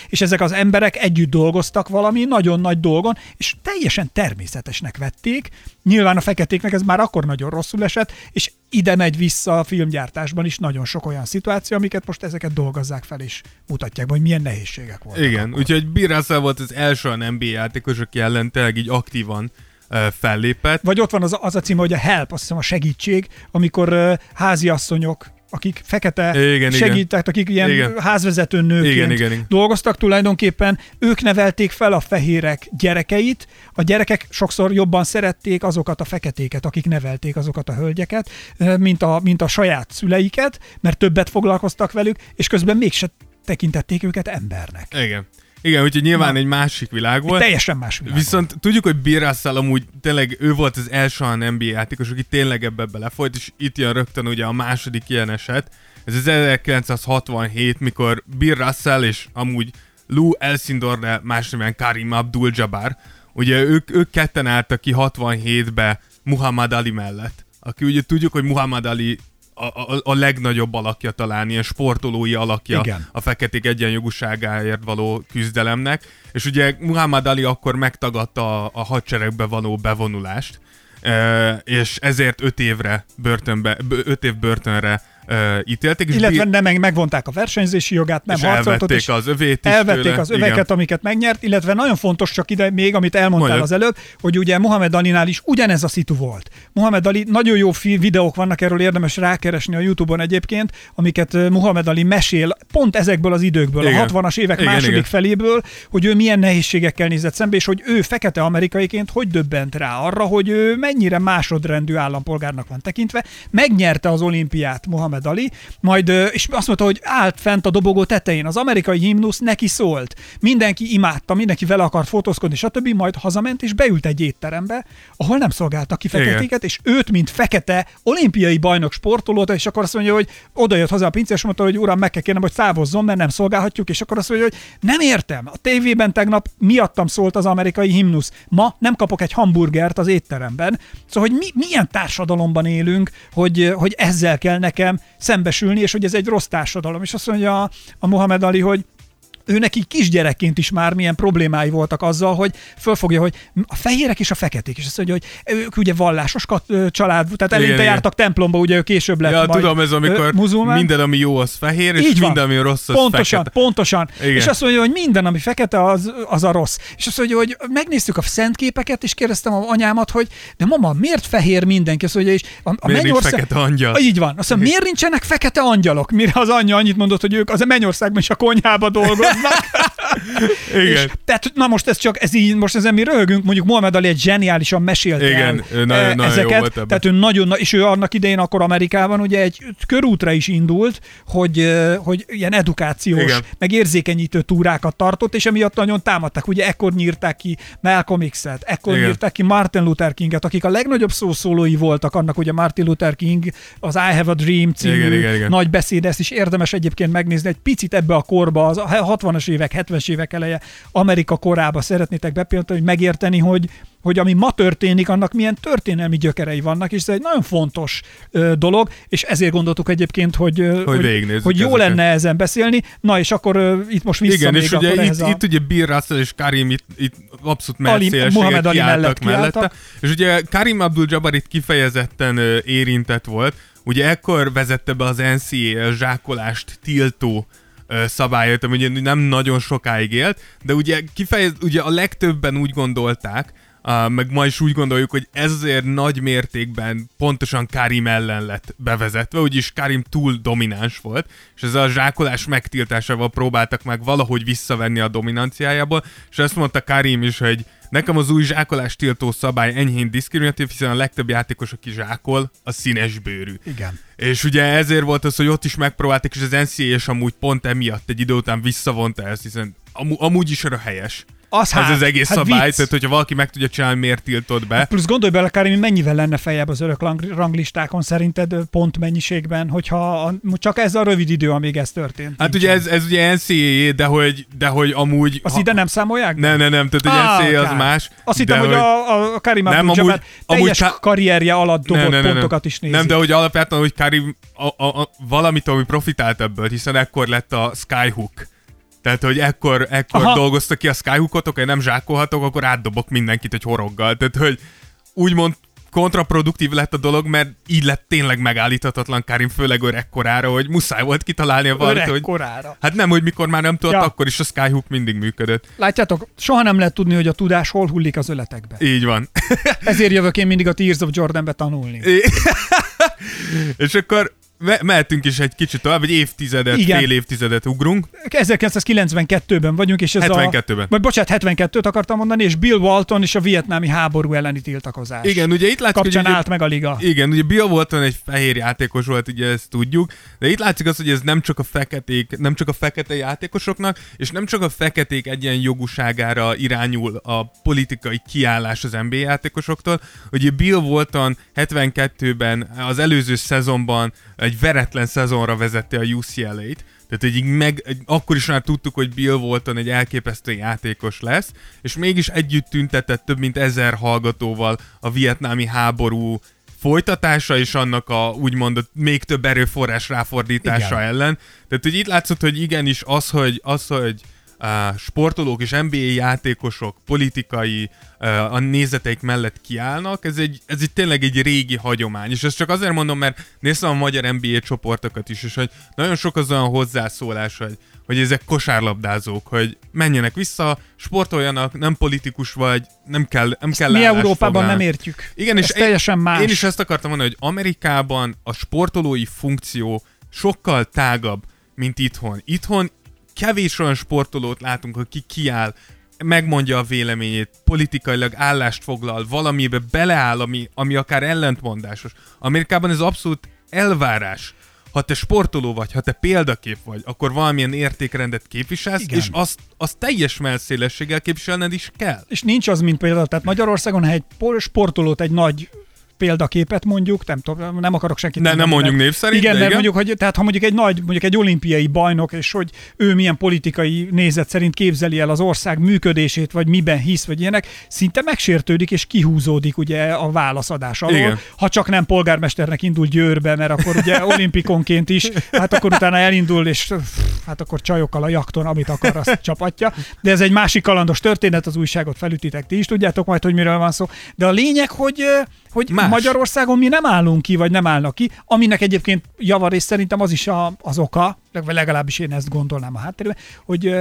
és ezek az emberek együtt dolgoztak valami nagyon nagy dolgon, és teljesen természetesnek vették. Nyilván a feketéknek ez már akkor nagyon rosszul esett, és ide megy vissza a filmgyártásban is nagyon sok olyan szituáció, amiket most ezeket dolgozzák fel, és mutatják, be, hogy milyen nehézségek voltak. Igen, akkor. úgyhogy Bill Russell volt az első olyan NBA játékos, aki ellen tényleg így aktívan fellépett. Vagy ott van az, az a cím, hogy a help, azt hiszem a segítség, amikor háziasszonyok, akik fekete Igen, igen. segítek, akik ilyen Igen. házvezető nőként Igen, igen, igen. dolgoztak tulajdonképpen, ők nevelték fel a fehérek gyerekeit, a gyerekek sokszor jobban szerették azokat a feketéket, akik nevelték azokat a hölgyeket, mint a, mint a saját szüleiket, mert többet foglalkoztak velük, és közben mégse tekintették őket embernek. Igen. Igen, úgyhogy nyilván Na. egy másik világ Egy volt. teljesen más világ. Viszont tudjuk, hogy Bill Russell amúgy tényleg ő volt az első olyan NBA játékos, aki tényleg ebbe belefolyt, és itt jön rögtön ugye a második ilyen eset. Ez az 1967, mikor Bill Russell és amúgy Lou Elcindor, de más néven Karim Abdul-Jabbar, ugye ők, ők ketten álltak ki 67-be Muhammad Ali mellett. Aki ugye tudjuk, hogy Muhammad Ali a, a, a legnagyobb alakja talán, ilyen sportolói alakja Igen. a feketék egyenjogúságáért való küzdelemnek, és ugye Muhammad Ali akkor megtagadta a, a hadseregbe való bevonulást, e, és ezért öt évre börtönbe, bö- öt év börtönre ítélték, és Illetve Bill- nem, meg megvonták a versenyzési jogát, nem és harcoltott, elvették és az övét is elvették tőle. az öveket, Igen. amiket megnyert, illetve nagyon fontos csak ide még, amit elmondtál Mondjad. az előbb, hogy ugye Muhammad Alinál is ugyanez a szitu volt. Muhammad Ali, nagyon jó fi- videók vannak erről, érdemes rákeresni a Youtube-on egyébként, amiket ö, Muhammad Ali mesél pont ezekből az időkből, Igen. a 60-as évek Igen, második igen. feléből, hogy ő milyen nehézségekkel nézett szembe, és hogy ő fekete amerikaiként hogy döbbent rá arra, hogy ő mennyire másodrendű állampolgárnak van tekintve. Megnyerte az olimpiát Muhammad Ali, majd, és azt mondta, hogy állt fent a dobogó tetején. Az amerikai himnusz neki szólt. Mindenki imádta, mindenki vele akart fotózkodni, stb. Majd hazament és beült egy étterembe, ahol nem szolgáltak ki feketéket, és őt, mint fekete olimpiai bajnok sportolót, és akkor azt mondja, hogy oda jött hozzá a pincér, és mondta, hogy uram, meg kell kérnem, hogy távozzon, mert nem szolgálhatjuk, és akkor azt mondja, hogy nem értem. A tévében tegnap miattam szólt az amerikai himnusz. Ma nem kapok egy hamburgert az étteremben. Szóval, hogy mi, milyen társadalomban élünk, hogy, hogy ezzel kell nekem szembesülni, és hogy ez egy rossz társadalom. És azt mondja a, a Mohamed Ali, hogy ő neki kisgyerekként is már milyen problémái voltak azzal, hogy fölfogja, hogy a fehérek és a feketék, és azt mondja, hogy ők ugye vallásos kat, család, tehát eleinte igen. jártak templomba, ugye ő később lett Ja, majd tudom, ez amikor muzulmán. minden, ami jó, az fehér, és Így van. minden, ami rossz, az Pontosan, fekete. pontosan. Igen. És azt mondja, hogy minden, ami fekete, az, az a rossz. És azt mondja, hogy megnéztük a szentképeket, és kérdeztem a anyámat, hogy de mama, miért fehér mindenki? Azt mondja, és a, a Miért mennyország... fekete angyal? Így van. Azt mondja, miért nincsenek fekete angyalok? Mire az anyja annyit mondott, hogy ők az a mennyországban is a konyhába dolgoznak. Igen. És, tehát, na most ez csak, ez így, most ezen mi röhögünk, mondjuk Mohamed Ali egy zseniálisan mesélte Igen, el nagyon- eh, nagyon jó ezeket, volt ebben. tehát ő nagyon, na- és ő annak idején akkor Amerikában ugye egy körútra is indult, hogy, eh, hogy ilyen edukációs, Igen. meg érzékenyítő túrákat tartott, és emiatt nagyon támadták. Ugye ekkor nyírták ki Malcolm X-et, ekkor Igen. nyírták ki Martin Luther Kinget, akik a legnagyobb szószólói voltak annak, ugye Martin Luther King az I Have a Dream című Igen, igen, igen. nagy beszéd, ezt is érdemes egyébként megnézni, egy picit ebbe a korba, az a 60-as évek, 70-es évek eleje Amerika korába szeretnétek bepillantani, hogy megérteni, hogy, hogy ami ma történik, annak milyen történelmi gyökerei vannak, és ez egy nagyon fontos ö, dolog, és ezért gondoltuk egyébként, hogy, ö, hogy, végignézzük hogy jó ezeket. lenne ezen beszélni. Na és akkor ö, itt most vissza Igen, még és ugye itt, a... itt ugye Bill Russell és Karim itt, itt abszolút Muhammad Ali kiálltak mellett mellette. És ugye Karim Abdul-Jabbar itt kifejezetten ö, érintett volt. Ugye ekkor vezette be az NCAA zsákolást tiltó ö, szabályot, ami ugye nem nagyon sokáig élt, de ugye kifejez, ugye a legtöbben úgy gondolták, Uh, meg ma is úgy gondoljuk, hogy ez azért nagy mértékben pontosan Karim ellen lett bevezetve, úgyis Karim túl domináns volt, és ezzel a zsákolás megtiltásával próbáltak meg valahogy visszavenni a dominanciájából, és azt mondta Karim is, hogy Nekem az új zsákolás tiltó szabály enyhén diszkriminatív, hiszen a legtöbb játékos, aki zsákol, a színes bőrű. Igen. És ugye ezért volt az, hogy ott is megpróbálták, és az NCAA és amúgy pont emiatt egy idő után visszavonta ezt, hiszen amú, amúgy is arra helyes. Az Ez hát, az egész hát szabály, vicc. tehát hogyha valaki meg tudja csinálni, miért tiltod be. Plusz gondolj bele, Karim, mennyivel lenne feljebb az örök ranglistákon szerinted pont mennyiségben, hogyha a, csak ez a rövid idő, amíg ez történt. Hát ugye ez, ez ugye NCAA, de hogy, de hogy amúgy... Az ide nem számolják? Nem, nem, nem, tehát Á, egy NCAA az kár. más. Azt hittem, hogy a, a Karim Nem, amúgy- amúgy teljes Ka- karrierje alatt dobott pontokat is nézik. Nem, de hogy alapvetően, hogy Karim a, a, a, valamit, ami profitált ebből, hiszen ekkor lett a Skyhook. Tehát, hogy ekkor, ekkor Aha. dolgoztak ki a Skyhookot, akkor nem zsákolhatok, akkor átdobok mindenkit egy horoggal. Tehát, hogy úgymond kontraproduktív lett a dolog, mert így lett tényleg megállíthatatlan Karim, főleg öreg korára, hogy muszáj volt kitalálnia valamit, Öreg hogy... Hát nem, hogy mikor már nem tudott, Ja. akkor is a Skyhook mindig működött. Látjátok, soha nem lehet tudni, hogy a tudás hol hullik az öletekbe. Így van. Ezért jövök én mindig a Tears of Jordanbe tanulni. És akkor me- mehetünk is egy kicsit tovább, egy évtizedet, Igen. fél évtizedet ugrunk. 1992-ben vagyunk, és ez 72-ben. a... Vagy bocsánat, 72-t akartam mondani, és Bill Walton és a vietnámi háború elleni tiltakozás. Igen, ugye itt látszik, Kapcsán hogy ugye, állt meg a liga. igen, ugye Bill Walton egy fehér játékos volt, ugye ezt tudjuk, de itt látszik az, hogy ez nem csak a feketék, nem csak a fekete játékosoknak, és nem csak a feketék egyenjogúságára irányul a politikai kiállás az NBA játékosoktól, ugye Bill Walton 72-ben az előző szezonban egy veretlen szezonra vezette a UCLA-t, tehát egy meg, egy, akkor is már tudtuk, hogy Bill Walton egy elképesztő játékos lesz, és mégis együtt tüntetett több mint ezer hallgatóval a vietnámi háború folytatása és annak a úgymond a még több erőforrás ráfordítása Igen. ellen. Tehát, hogy itt látszott, hogy igenis az, hogy, az, hogy sportolók és NBA játékosok politikai a nézeteik mellett kiállnak, ez egy, ez egy tényleg egy régi hagyomány. És ezt csak azért mondom, mert néztem a magyar NBA csoportokat is, és hogy nagyon sok az olyan hozzászólás, hogy, hogy ezek kosárlabdázók, hogy menjenek vissza, sportoljanak, nem politikus vagy, nem kell, nem kell Mi Európában nem értjük. Igen, Ez és teljesen más. Én is ezt akartam mondani, hogy Amerikában a sportolói funkció sokkal tágabb, mint itthon. Itthon kevés olyan sportolót látunk, aki kiáll, megmondja a véleményét, politikailag állást foglal, valamibe beleáll, ami, ami akár ellentmondásos. Amerikában ez abszolút elvárás. Ha te sportoló vagy, ha te példakép vagy, akkor valamilyen értékrendet képviselsz, Igen. és azt, azt teljes melszélességgel képviselned is kell. És nincs az, mint például, tehát Magyarországon, ha egy por- sportolót, egy nagy példaképet mondjuk, nem, tudom, nem akarok senkit Ne- nem mondjuk név szerint, Igen, de igen. mondjuk, hogy, tehát ha mondjuk egy nagy, mondjuk egy olimpiai bajnok, és hogy ő milyen politikai nézet szerint képzeli el az ország működését, vagy miben hisz, vagy ilyenek, szinte megsértődik és kihúzódik ugye a válaszadás alól. Igen. Ha csak nem polgármesternek indul Győrbe, mert akkor ugye olimpikonként is, hát akkor utána elindul, és hát akkor csajokkal a jakton, amit akar, azt csapatja. De ez egy másik kalandos történet, az újságot felütitek, ti is tudjátok majd, hogy miről van szó. De a lényeg, hogy, hogy Más. Magyarországon mi nem állunk ki, vagy nem állnak ki, aminek egyébként javarészt szerintem az is a, az oka, vagy legalábbis én ezt gondolnám a háttérben, hogy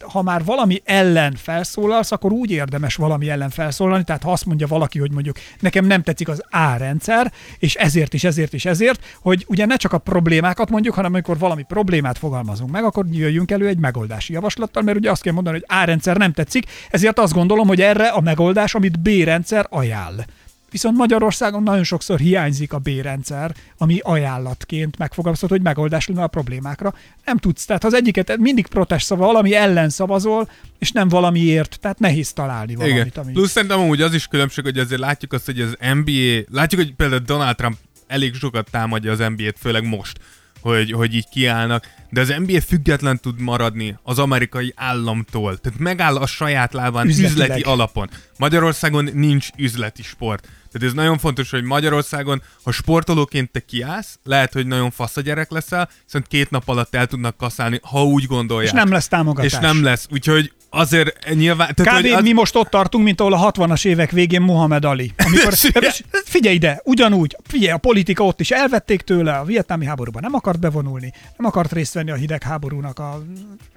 ha már valami ellen felszólalsz, akkor úgy érdemes valami ellen felszólalni, tehát ha azt mondja valaki, hogy mondjuk nekem nem tetszik az A-rendszer, és ezért is, ezért is, ezért, hogy ugye ne csak a problémákat mondjuk, hanem amikor valami problémát fogalmazunk meg, akkor jöjjünk elő egy megoldási javaslattal, mert ugye azt kell mondani, hogy A-rendszer nem tetszik, ezért azt gondolom, hogy erre a megoldás, amit B-rendszer ajánl. Viszont Magyarországon nagyon sokszor hiányzik a B-rendszer, ami ajánlatként megfogalmazható, hogy megoldás lenne a problémákra. Nem tudsz, tehát az egyiket mindig protest szava, valami ellen szavazol, és nem valamiért, tehát nehéz találni valamit. Igen. Ami... Plusz szerintem amúgy az is különbség, hogy azért látjuk azt, hogy az NBA, látjuk, hogy például Donald Trump elég sokat támadja az NBA-t, főleg most, hogy, hogy így kiállnak, de az NBA független tud maradni az amerikai államtól. Tehát megáll a saját lábán Üzletileg. üzleti alapon. Magyarországon nincs üzleti sport. Tehát ez nagyon fontos, hogy Magyarországon, ha sportolóként te kiállsz, lehet, hogy nagyon fasz a gyerek leszel, viszont két nap alatt el tudnak kaszálni, ha úgy gondolják. És nem lesz támogatás. És nem lesz. Úgyhogy azért nyilván... Kb. hogy az... mi most ott tartunk, mint ahol a 60-as évek végén Muhammad Ali. Amikor, figyelj ide, ugyanúgy, figyelj, a politika ott is elvették tőle, a vietnámi háborúban nem akart bevonulni, nem akart részt venni a hidegháborúnak a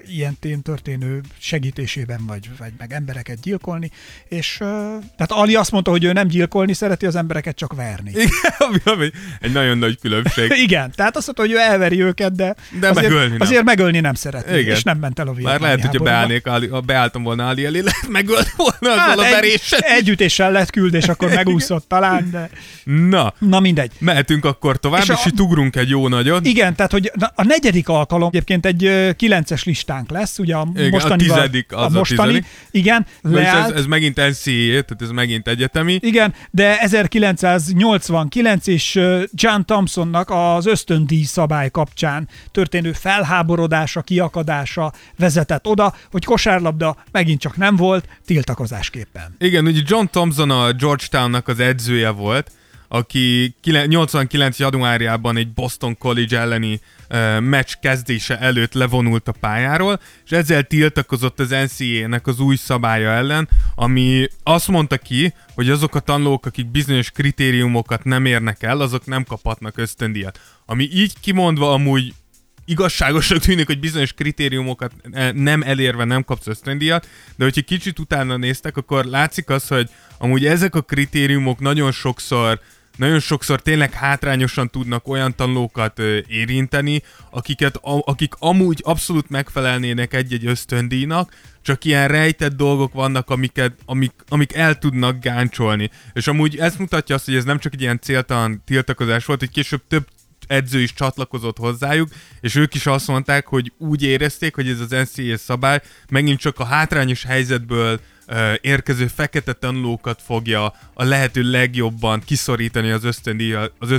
ilyen tén történő segítésében, vagy, vagy meg embereket gyilkolni, és tehát Ali azt mondta, hogy ő nem gyilkolni szereti az embereket, csak verni. Igen, ami, egy nagyon nagy különbség. Igen, tehát azt mondta, hogy ő elveri őket, de, de azért, megölni nem. azért megölni nem szereti, Igen. és nem ment el a vietnámi Már lehet, hogyha beállnék, Ali, beálltam volna Ali elé, lehet megölni volna hát a veréssel. Egy, együttéssel lett küldés, akkor megúszott talán, de... Na, Na mindegy. Mehetünk akkor tovább, és, és a... itt ugrunk egy jó nagyot. Igen, tehát hogy a negyedik alkalom egyébként egy kilences listánk lesz, ugye a igen, mostani... A tizedik az a mostani. A tizedik. Igen, leállt. Ez, ez megint NCAA, tehát ez megint egyetemi. Igen, de 1989 és John Thompsonnak az ösztöndíj szabály kapcsán történő felháborodása, kiakadása vezetett oda, hogy kosárlabda megint csak nem volt tiltakozásképpen. Igen, ugye John Thompson a Georgetownnak az edzője volt, aki 89. januárjában egy Boston College elleni uh, meccs kezdése előtt levonult a pályáról, és ezzel tiltakozott az NCAA-nek az új szabálya ellen, ami azt mondta ki, hogy azok a tanulók, akik bizonyos kritériumokat nem érnek el, azok nem kaphatnak ösztöndíjat. Ami így kimondva amúgy igazságosnak tűnik, hogy bizonyos kritériumokat e, nem elérve nem kapsz ösztöndíjat, de hogyha kicsit utána néztek, akkor látszik az, hogy amúgy ezek a kritériumok nagyon sokszor nagyon sokszor tényleg hátrányosan tudnak olyan tanulókat ö, érinteni, akiket, akik amúgy abszolút megfelelnének egy-egy ösztöndíjnak, csak ilyen rejtett dolgok vannak, amiket, amik, amik el tudnak gáncsolni. És amúgy ez mutatja azt, hogy ez nem csak egy ilyen céltalan tiltakozás volt, hogy később több edző is csatlakozott hozzájuk, és ők is azt mondták, hogy úgy érezték, hogy ez az NCAA szabály megint csak a hátrányos helyzetből érkező fekete tanulókat fogja a lehető legjobban kiszorítani az ösztöndíj, az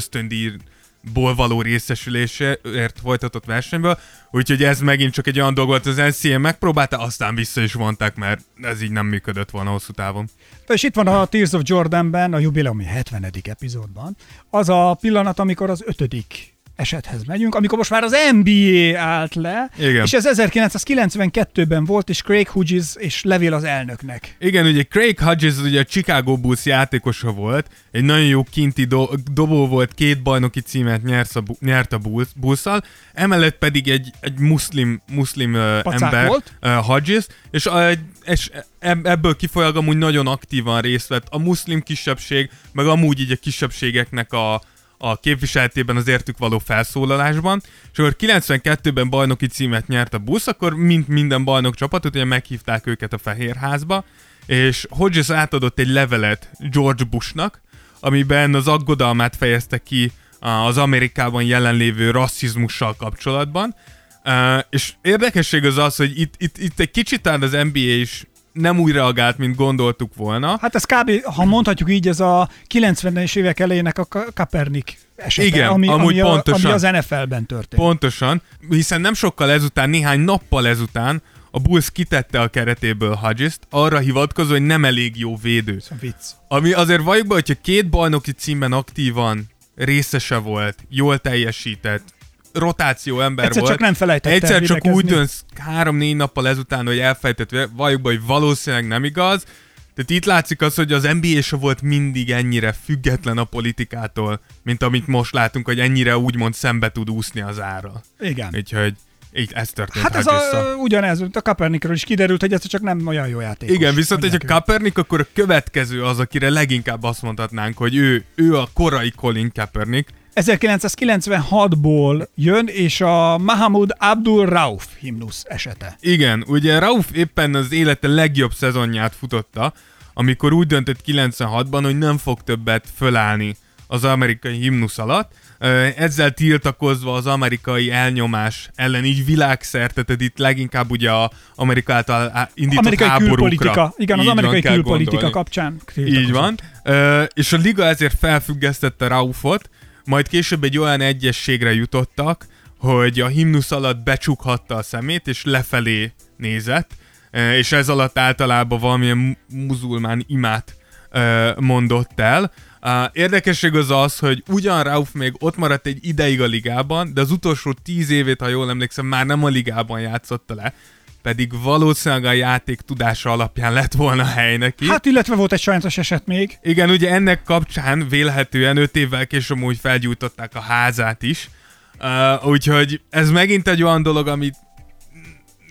ösztöndíjból való részesülésért folytatott versenyből, úgyhogy ez megint csak egy olyan dolog volt, az NCA megpróbálta, aztán vissza is vonták, mert ez így nem működött volna hosszú távon. És itt van a Tears of Jordanben, a jubileumi 70. epizódban, az a pillanat, amikor az ötödik esethez megyünk, amikor most már az NBA állt le, Igen. és ez 1992-ben volt, és Craig Hughes és levél az elnöknek. Igen, ugye Craig Hughes ugye a Chicago Bulls játékosa volt, egy nagyon jó kinti do- dobó volt, két bajnoki címet nyert a, nyert a Bulls, Bulls-szal, emellett pedig egy, egy muszlim, muszlim uh, ember, volt. Uh, Hughes, és, uh, és ebből kifolyólag amúgy nagyon aktívan részt vett a muszlim kisebbség, meg amúgy így a kisebbségeknek a, a képviseletében az értük való felszólalásban, és akkor 92-ben bajnoki címet nyert a busz, akkor mint minden bajnok csapatot, ugye meghívták őket a Fehérházba, és Hodges átadott egy levelet George Bushnak, amiben az aggodalmát fejezte ki az Amerikában jelenlévő rasszizmussal kapcsolatban, és érdekesség az az, hogy itt, itt, itt egy kicsit az NBA is nem úgy reagált, mint gondoltuk volna. Hát ez kb. ha mondhatjuk így, ez a 90-es évek elejének a Kaepernick esete, Igen, ami, amúgy ami, pontosan. A, ami az NFL-ben történt. Pontosan, hiszen nem sokkal ezután, néhány nappal ezután a Bulls kitette a keretéből Hodges-t, arra hivatkozó, hogy nem elég jó védő. Vicc. Ami azért valljuk be, hogyha két bajnoki címben aktívan részese volt, jól teljesített, rotáció ember Egyszer volt. csak nem felejtett Egyszer csak úgy dönsz három-négy nappal ezután, hogy elfejtett, valljuk be, hogy valószínűleg nem igaz. Tehát itt látszik az, hogy az NBA se volt mindig ennyire független a politikától, mint amit most látunk, hogy ennyire úgymond szembe tud úszni az ára. Igen. Úgyhogy így ez történt. Hát ez a, ugyanez, a Kaepernickről is kiderült, hogy ez csak nem olyan jó játék. Igen, viszont egy a Kaepernick, akkor a következő az, akire leginkább azt mondhatnánk, hogy ő, ő a korai Colin Kaepernick, 1996-ból jön, és a Mahamud Abdul Rauf himnusz esete. Igen, ugye Rauf éppen az élete legjobb szezonját futotta, amikor úgy döntött 96-ban, hogy nem fog többet fölállni az amerikai himnusz alatt, ezzel tiltakozva az amerikai elnyomás ellen így világszerte, tehát itt leginkább ugye a Amerika által indított amerikai háborúkra. Külpolitika. Igen, az amerikai külpolitika gondolni. kapcsán. Így van. És a liga ezért felfüggesztette Raufot, majd később egy olyan egyességre jutottak, hogy a himnusz alatt becsukhatta a szemét, és lefelé nézett, e, és ez alatt általában valamilyen muzulmán imát e, mondott el. Érdekesség az az, hogy ugyan Rauf még ott maradt egy ideig a ligában, de az utolsó tíz évét, ha jól emlékszem, már nem a ligában játszotta le. Pedig valószínűleg a játék tudása alapján lett volna hely neki. Hát illetve volt egy sajátos eset még. Igen, ugye ennek kapcsán vélhetően 5 évvel később úgy felgyújtották a házát is. Uh, úgyhogy ez megint egy olyan dolog, amit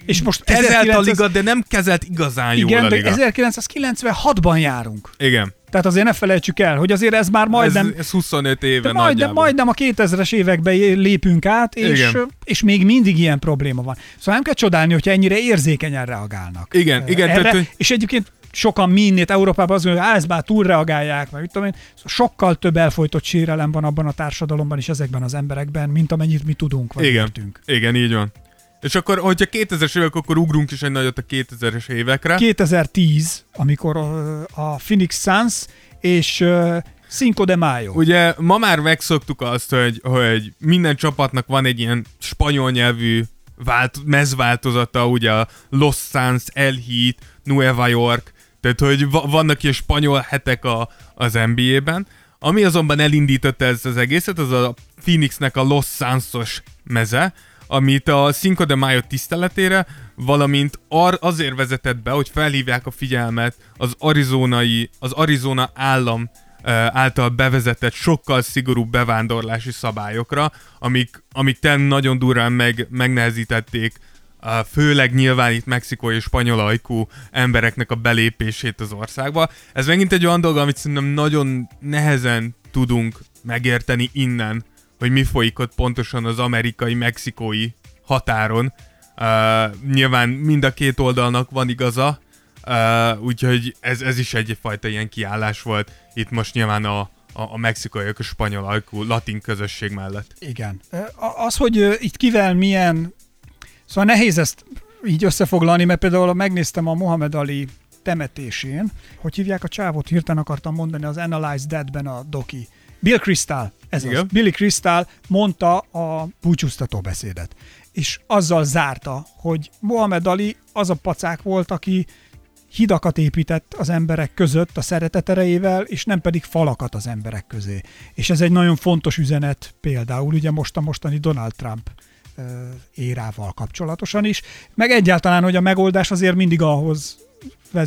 És most kezelt 1900... a liga, de nem kezelt igazán jól Igen, a de liga. 1996-ban járunk. Igen. Tehát azért ne felejtsük el, hogy azért ez már majdnem... ez, ez 25 éve de majdnem, majdnem a 2000-es évekbe lépünk át, és, Igen. és még mindig ilyen probléma van. Szóval nem kell csodálni, hogyha ennyire érzékenyen reagálnak. Igen, eh, igen, Erre, tehát, hogy- és egyébként sokan mi innét Európában azt gondolják, hogy "Á, ezt már túlreagálják, vagy tudom én. Szóval sokkal több elfolytott sérelem van abban a társadalomban és ezekben az emberekben, mint amennyit mi tudunk, vagy Igen. értünk. Igen, így van. És akkor, hogyha 2000-es évek, akkor ugrunk is egy nagyot a 2000-es évekre. 2010, amikor a, Phoenix Suns és Cinco de Mayo. Ugye ma már megszoktuk azt, hogy, hogy minden csapatnak van egy ilyen spanyol nyelvű vált, mezváltozata, ugye a Los Suns, El Heat, Nueva York, tehát hogy va- vannak ilyen spanyol hetek a, az NBA-ben. Ami azonban elindította ezt az egészet, az a Phoenixnek a Los Sansos meze, amit a Cinco de Mayo tiszteletére, valamint ar- azért vezetett be, hogy felhívják a figyelmet az arizonai, az Arizona állam ö, által bevezetett sokkal szigorúbb bevándorlási szabályokra, amik, amik ten nagyon durán meg, megnehezítették a főleg nyilván itt mexikói és spanyol ajkú embereknek a belépését az országba. Ez megint egy olyan dolog, amit szerintem nagyon nehezen tudunk megérteni innen, hogy mi folyik ott pontosan az amerikai-mexikói határon. Uh, nyilván mind a két oldalnak van igaza, uh, úgyhogy ez, ez is egyfajta ilyen kiállás volt itt most nyilván a, a, a mexikói, a spanyol ajkú latin közösség mellett. Igen. Az, hogy itt kivel milyen... Szóval nehéz ezt így összefoglalni, mert például megnéztem a Mohamed Ali temetésén, hogy hívják a csávot, hirtelen akartam mondani az Analyze Dead-ben a doki. Bill Crystal, ez Igen. az. Billy Crystal mondta a búcsúztató beszédet. És azzal zárta, hogy Mohamed Ali az a pacák volt, aki hidakat épített az emberek között a szeretet erejével, és nem pedig falakat az emberek közé. És ez egy nagyon fontos üzenet például ugye most a mostani Donald Trump érával kapcsolatosan is, meg egyáltalán, hogy a megoldás azért mindig ahhoz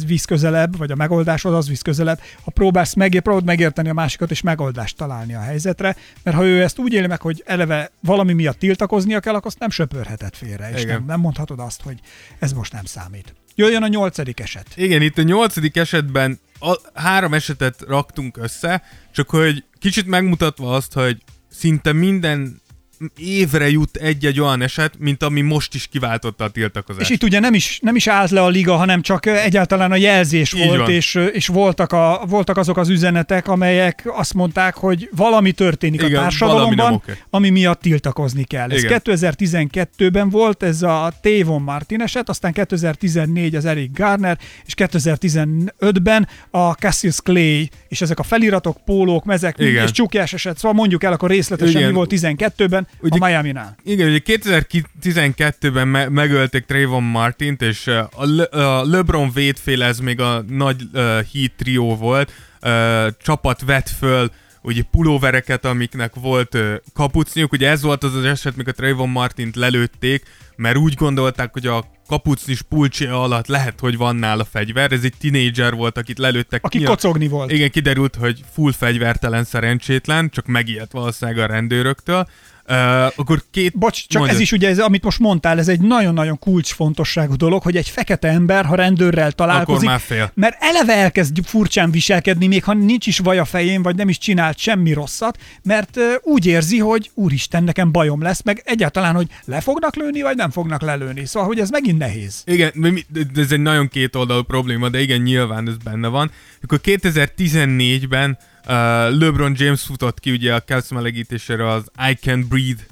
visz közelebb, vagy a megoldáshoz az visz közelebb, ha próbálsz meg, próbáld megérteni a másikat, és megoldást találni a helyzetre, mert ha ő ezt úgy éli meg, hogy eleve valami miatt tiltakoznia kell, akkor azt nem söpörheted félre, és Igen. nem, nem mondhatod azt, hogy ez most nem számít. Jöjjön a nyolcadik eset. Igen, itt a nyolcadik esetben a, három esetet raktunk össze, csak hogy kicsit megmutatva azt, hogy szinte minden évre jut egy-egy olyan eset, mint ami most is kiváltotta a tiltakozást. És itt ugye nem is, nem is állt le a liga, hanem csak egyáltalán a jelzés Így volt, van. és, és voltak, a, voltak azok az üzenetek, amelyek azt mondták, hogy valami történik Igen, a társadalomban, oké. ami miatt tiltakozni kell. Ez Igen. 2012-ben volt, ez a Tavon Martin eset, aztán 2014 az Eric Garner, és 2015-ben a Cassius Clay, és ezek a feliratok, pólók, mezek, Igen. és csukjás eset, szóval mondjuk el akkor részletesen, Igen. mi volt 12-ben Ugye- a Miami-nál. Igen, ugye 2012-ben me- megölték Trayvon Martint, és a, Le- a LeBron védféle, ez még a nagy uh, Heat trió volt, uh, csapat vett föl ugye pulóvereket, amiknek volt uh, kapucniuk. Ugye ez volt az az eset, mikor Trayvon Martint lelőtték, mert úgy gondolták, hogy a kapucnis pulcsia alatt lehet, hogy van nála fegyver. Ez egy tinédzser volt, akit lelőttek. Aki Nyilván- kocogni volt. igen, kiderült, hogy full fegyvertelen szerencsétlen, csak megijedt valószínűleg a rendőröktől. Uh, akkor két... Bocs, csak mondjad. ez is ugye, ez, amit most mondtál, ez egy nagyon-nagyon kulcsfontosságú dolog, hogy egy fekete ember, ha rendőrrel találkozik, mert eleve elkezd furcsán viselkedni, még ha nincs is vaj a fején, vagy nem is csinált semmi rosszat, mert uh, úgy érzi, hogy úristen, nekem bajom lesz, meg egyáltalán, hogy le fognak lőni, vagy nem fognak lelőni. Szóval, hogy ez megint nehéz. Igen, de ez egy nagyon kétoldalú probléma, de igen, nyilván ez benne van. Akkor 2014-ben uh, LeBron James futott ki ugye a Cavs melegítésére az I Can Breathe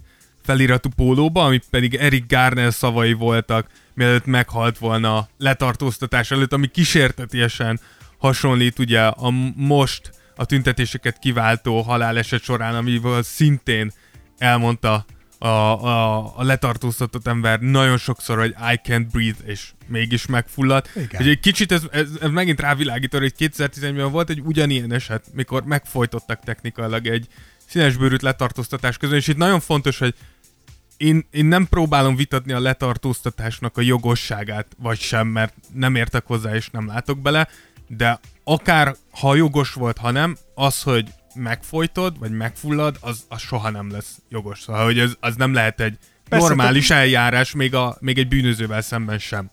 feliratú pólóba, ami pedig Eric Garner szavai voltak, mielőtt meghalt volna letartóztatás előtt, ami kísértetiesen hasonlít ugye a most a tüntetéseket kiváltó haláleset során, amivel szintén elmondta a, a, a letartóztatott ember nagyon sokszor, hogy I can't breathe, és mégis megfulladt. Igen. Ugye egy kicsit ez, ez, ez megint rávilágít arra, hogy 2011-ben volt egy ugyanilyen eset, mikor megfojtottak technikailag egy színesbőrűt letartóztatás közben, és itt nagyon fontos, hogy én, én nem próbálom vitatni a letartóztatásnak a jogosságát, vagy sem, mert nem értek hozzá és nem látok bele, de akár ha jogos volt, ha nem, az, hogy megfojtod, vagy megfullad, az, az soha nem lesz jogos. Szóval, hogy az, az nem lehet egy Persze, normális eljárás, még, a, még egy bűnözővel szemben sem.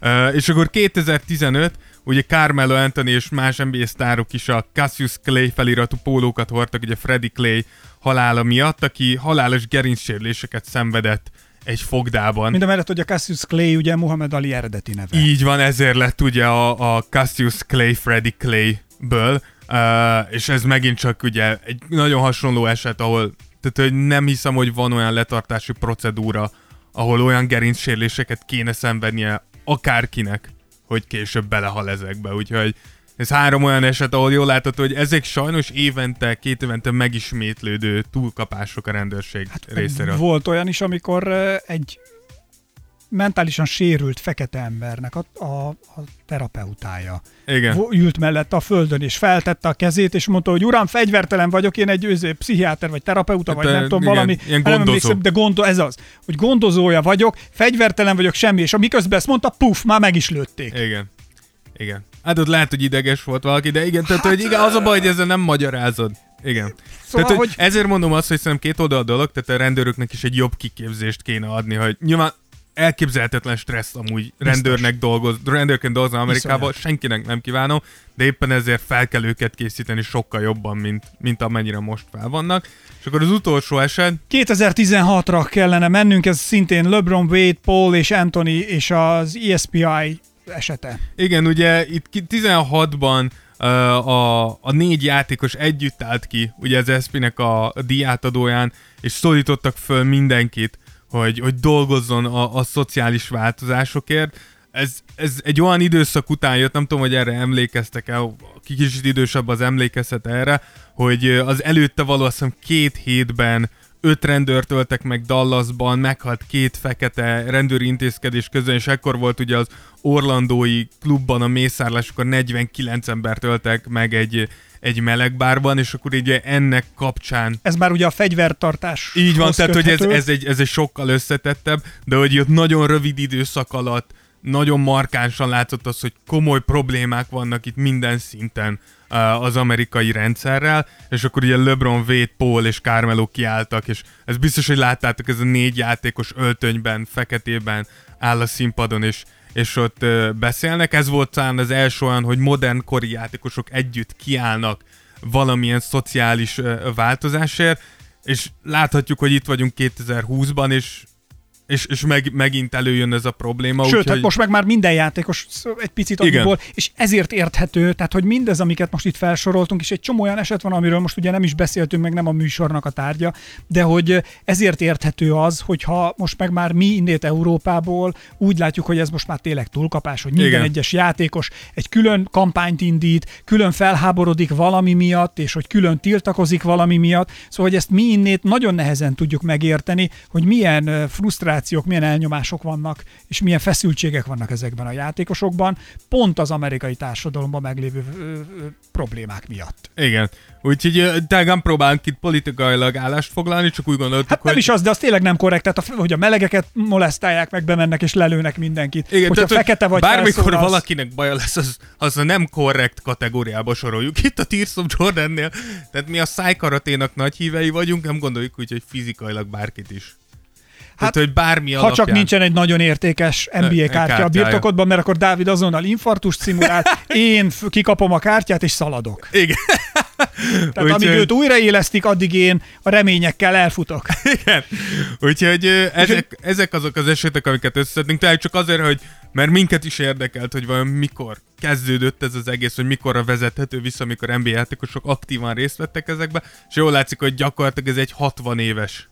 Uh, és akkor 2015, ugye Carmelo Anthony és más NBA sztárok is a Cassius Clay feliratú pólókat hordtak, ugye Freddie Clay halála miatt, aki halálos gerincsérléseket szenvedett egy fogdában. Mind a mellett, hogy a Cassius Clay ugye Muhammad Ali eredeti neve. Így van, ezért lett ugye a, a Cassius Clay Freddie Clay-ből, uh, és ez megint csak ugye egy nagyon hasonló eset, ahol tehát, hogy nem hiszem, hogy van olyan letartási procedúra, ahol olyan gerincsérléseket kéne szenvednie akárkinek, hogy később belehal ezekbe, úgyhogy ez három olyan eset, ahol jól látható, hogy ezek sajnos évente, két évente megismétlődő túlkapások a rendőrség hát, részéről. Volt olyan is, amikor egy mentálisan sérült fekete embernek a, a, a terapeutája Igen. ült mellette a földön, és feltette a kezét, és mondta, hogy uram, fegyvertelen vagyok, én egy őző, pszichiáter, vagy terapeuta, vagy Hát, nem tudom, igen, valami. ilyen nem emlékszem, de gondo, ez az, hogy gondozója vagyok, fegyvertelen vagyok, semmi, és amiközben ezt mondta, puf, már meg is lőtték. Igen. Igen. Hát ott lehet, hogy ideges volt valaki, de igen, tehát hogy igen, az a baj, hogy ezzel nem magyarázod. Igen. Hát, Szóval, tehát, hogy hogy- ezért mondom azt, hogy szerintem két oldal a dolog, tehát a rendőröknek is egy jobb kiképzést kéne adni, hogy nyilván elképzelhetetlen stressz amúgy rendőrnek dolgoz, rendőrként dolgozni Amerikában, Iszonyat. senkinek nem kívánom, de éppen ezért fel kell őket készíteni sokkal jobban, mint, mint amennyire most fel vannak. És akkor az utolsó eset, 2016-ra kellene mennünk, ez szintén LeBron Wade, Paul és Anthony és az ESPI esete. Igen, ugye itt ki- 16-ban uh, a, a négy játékos együtt állt ki, ugye az SP-nek a, díjátadóján, és szólítottak föl mindenkit, hogy, hogy dolgozzon a, a szociális változásokért. Ez, ez egy olyan időszak után jött, nem tudom, hogy erre emlékeztek el, aki kicsit idősebb az emlékezhet erre, hogy az előtte való két hétben öt rendőrt öltek meg Dallasban, meghalt két fekete rendőri intézkedés közben, és ekkor volt ugye az orlandói klubban a mészárlás, akkor 49 embert öltek meg egy, egy melegbárban, és akkor ugye ennek kapcsán Ez már ugye a fegyvertartás. így van, tehát hogy ez, ez, egy, ez egy sokkal összetettebb, de hogy ott nagyon rövid időszak alatt nagyon markánsan látszott az, hogy komoly problémák vannak itt minden szinten az amerikai rendszerrel, és akkor ugye LeBron, Wade, Paul és Carmelo kiálltak, és ez biztos, hogy láttátok, ez a négy játékos öltönyben, feketében áll a színpadon, és, és ott beszélnek. Ez volt talán az első olyan, hogy modern kori játékosok együtt kiállnak valamilyen szociális változásért, és láthatjuk, hogy itt vagyunk 2020-ban, és és, és meg, megint előjön ez a probléma. Sőt, úgyhogy... hát most meg már minden játékos egy picit annyiból, és ezért érthető, tehát hogy mindez, amiket most itt felsoroltunk, és egy csomó olyan eset van, amiről most ugye nem is beszéltünk, meg nem a műsornak a tárgya, de hogy ezért érthető az, hogyha most meg már mi innét Európából úgy látjuk, hogy ez most már tényleg túlkapás, hogy minden Igen. egyes játékos egy külön kampányt indít, külön felháborodik valami miatt, és hogy külön tiltakozik valami miatt, szóval hogy ezt mi innét nagyon nehezen tudjuk megérteni, hogy milyen ö, frusztrációk, milyen elnyomások vannak, és milyen feszültségek vannak ezekben a játékosokban, pont az amerikai társadalomban meglévő ö, ö, problémák miatt. Igen. Úgyhogy nem próbálunk itt politikailag állást foglalni, csak úgy gondoltuk, Hát nem hogy... is az, de az tényleg nem korrekt, tehát a, hogy a melegeket molesztálják, meg bemennek és lelőnek mindenkit. Igen, Hogyha tehát, fekete vagy bármikor felszólalsz- valakinek baja lesz, az, az a nem korrekt kategóriába soroljuk. Itt a Tears of Jordannél, tehát mi a szájkaraténak nagy hívei vagyunk, nem gondoljuk úgy, hogy fizikailag bárkit is. Tehát, Hát, hogy bármi Ha alapján. csak nincsen egy nagyon értékes NBA kártya a kártyája. birtokodban, mert akkor Dávid azonnal infartust szimulál, én kikapom a kártyát és szaladok. Igen. Tehát Úgyhogy- amíg őt újraélesztik, addig én a reményekkel elfutok. Igen. Úgyhogy ezek, ezek azok az esetek, amiket összeszedünk, tehát csak azért, hogy mert minket is érdekelt, hogy vajon mikor kezdődött ez az egész, hogy mikorra vezethető vissza, amikor NBA játékosok aktívan részt vettek ezekbe, és jól látszik, hogy gyakorlatilag ez egy 60 éves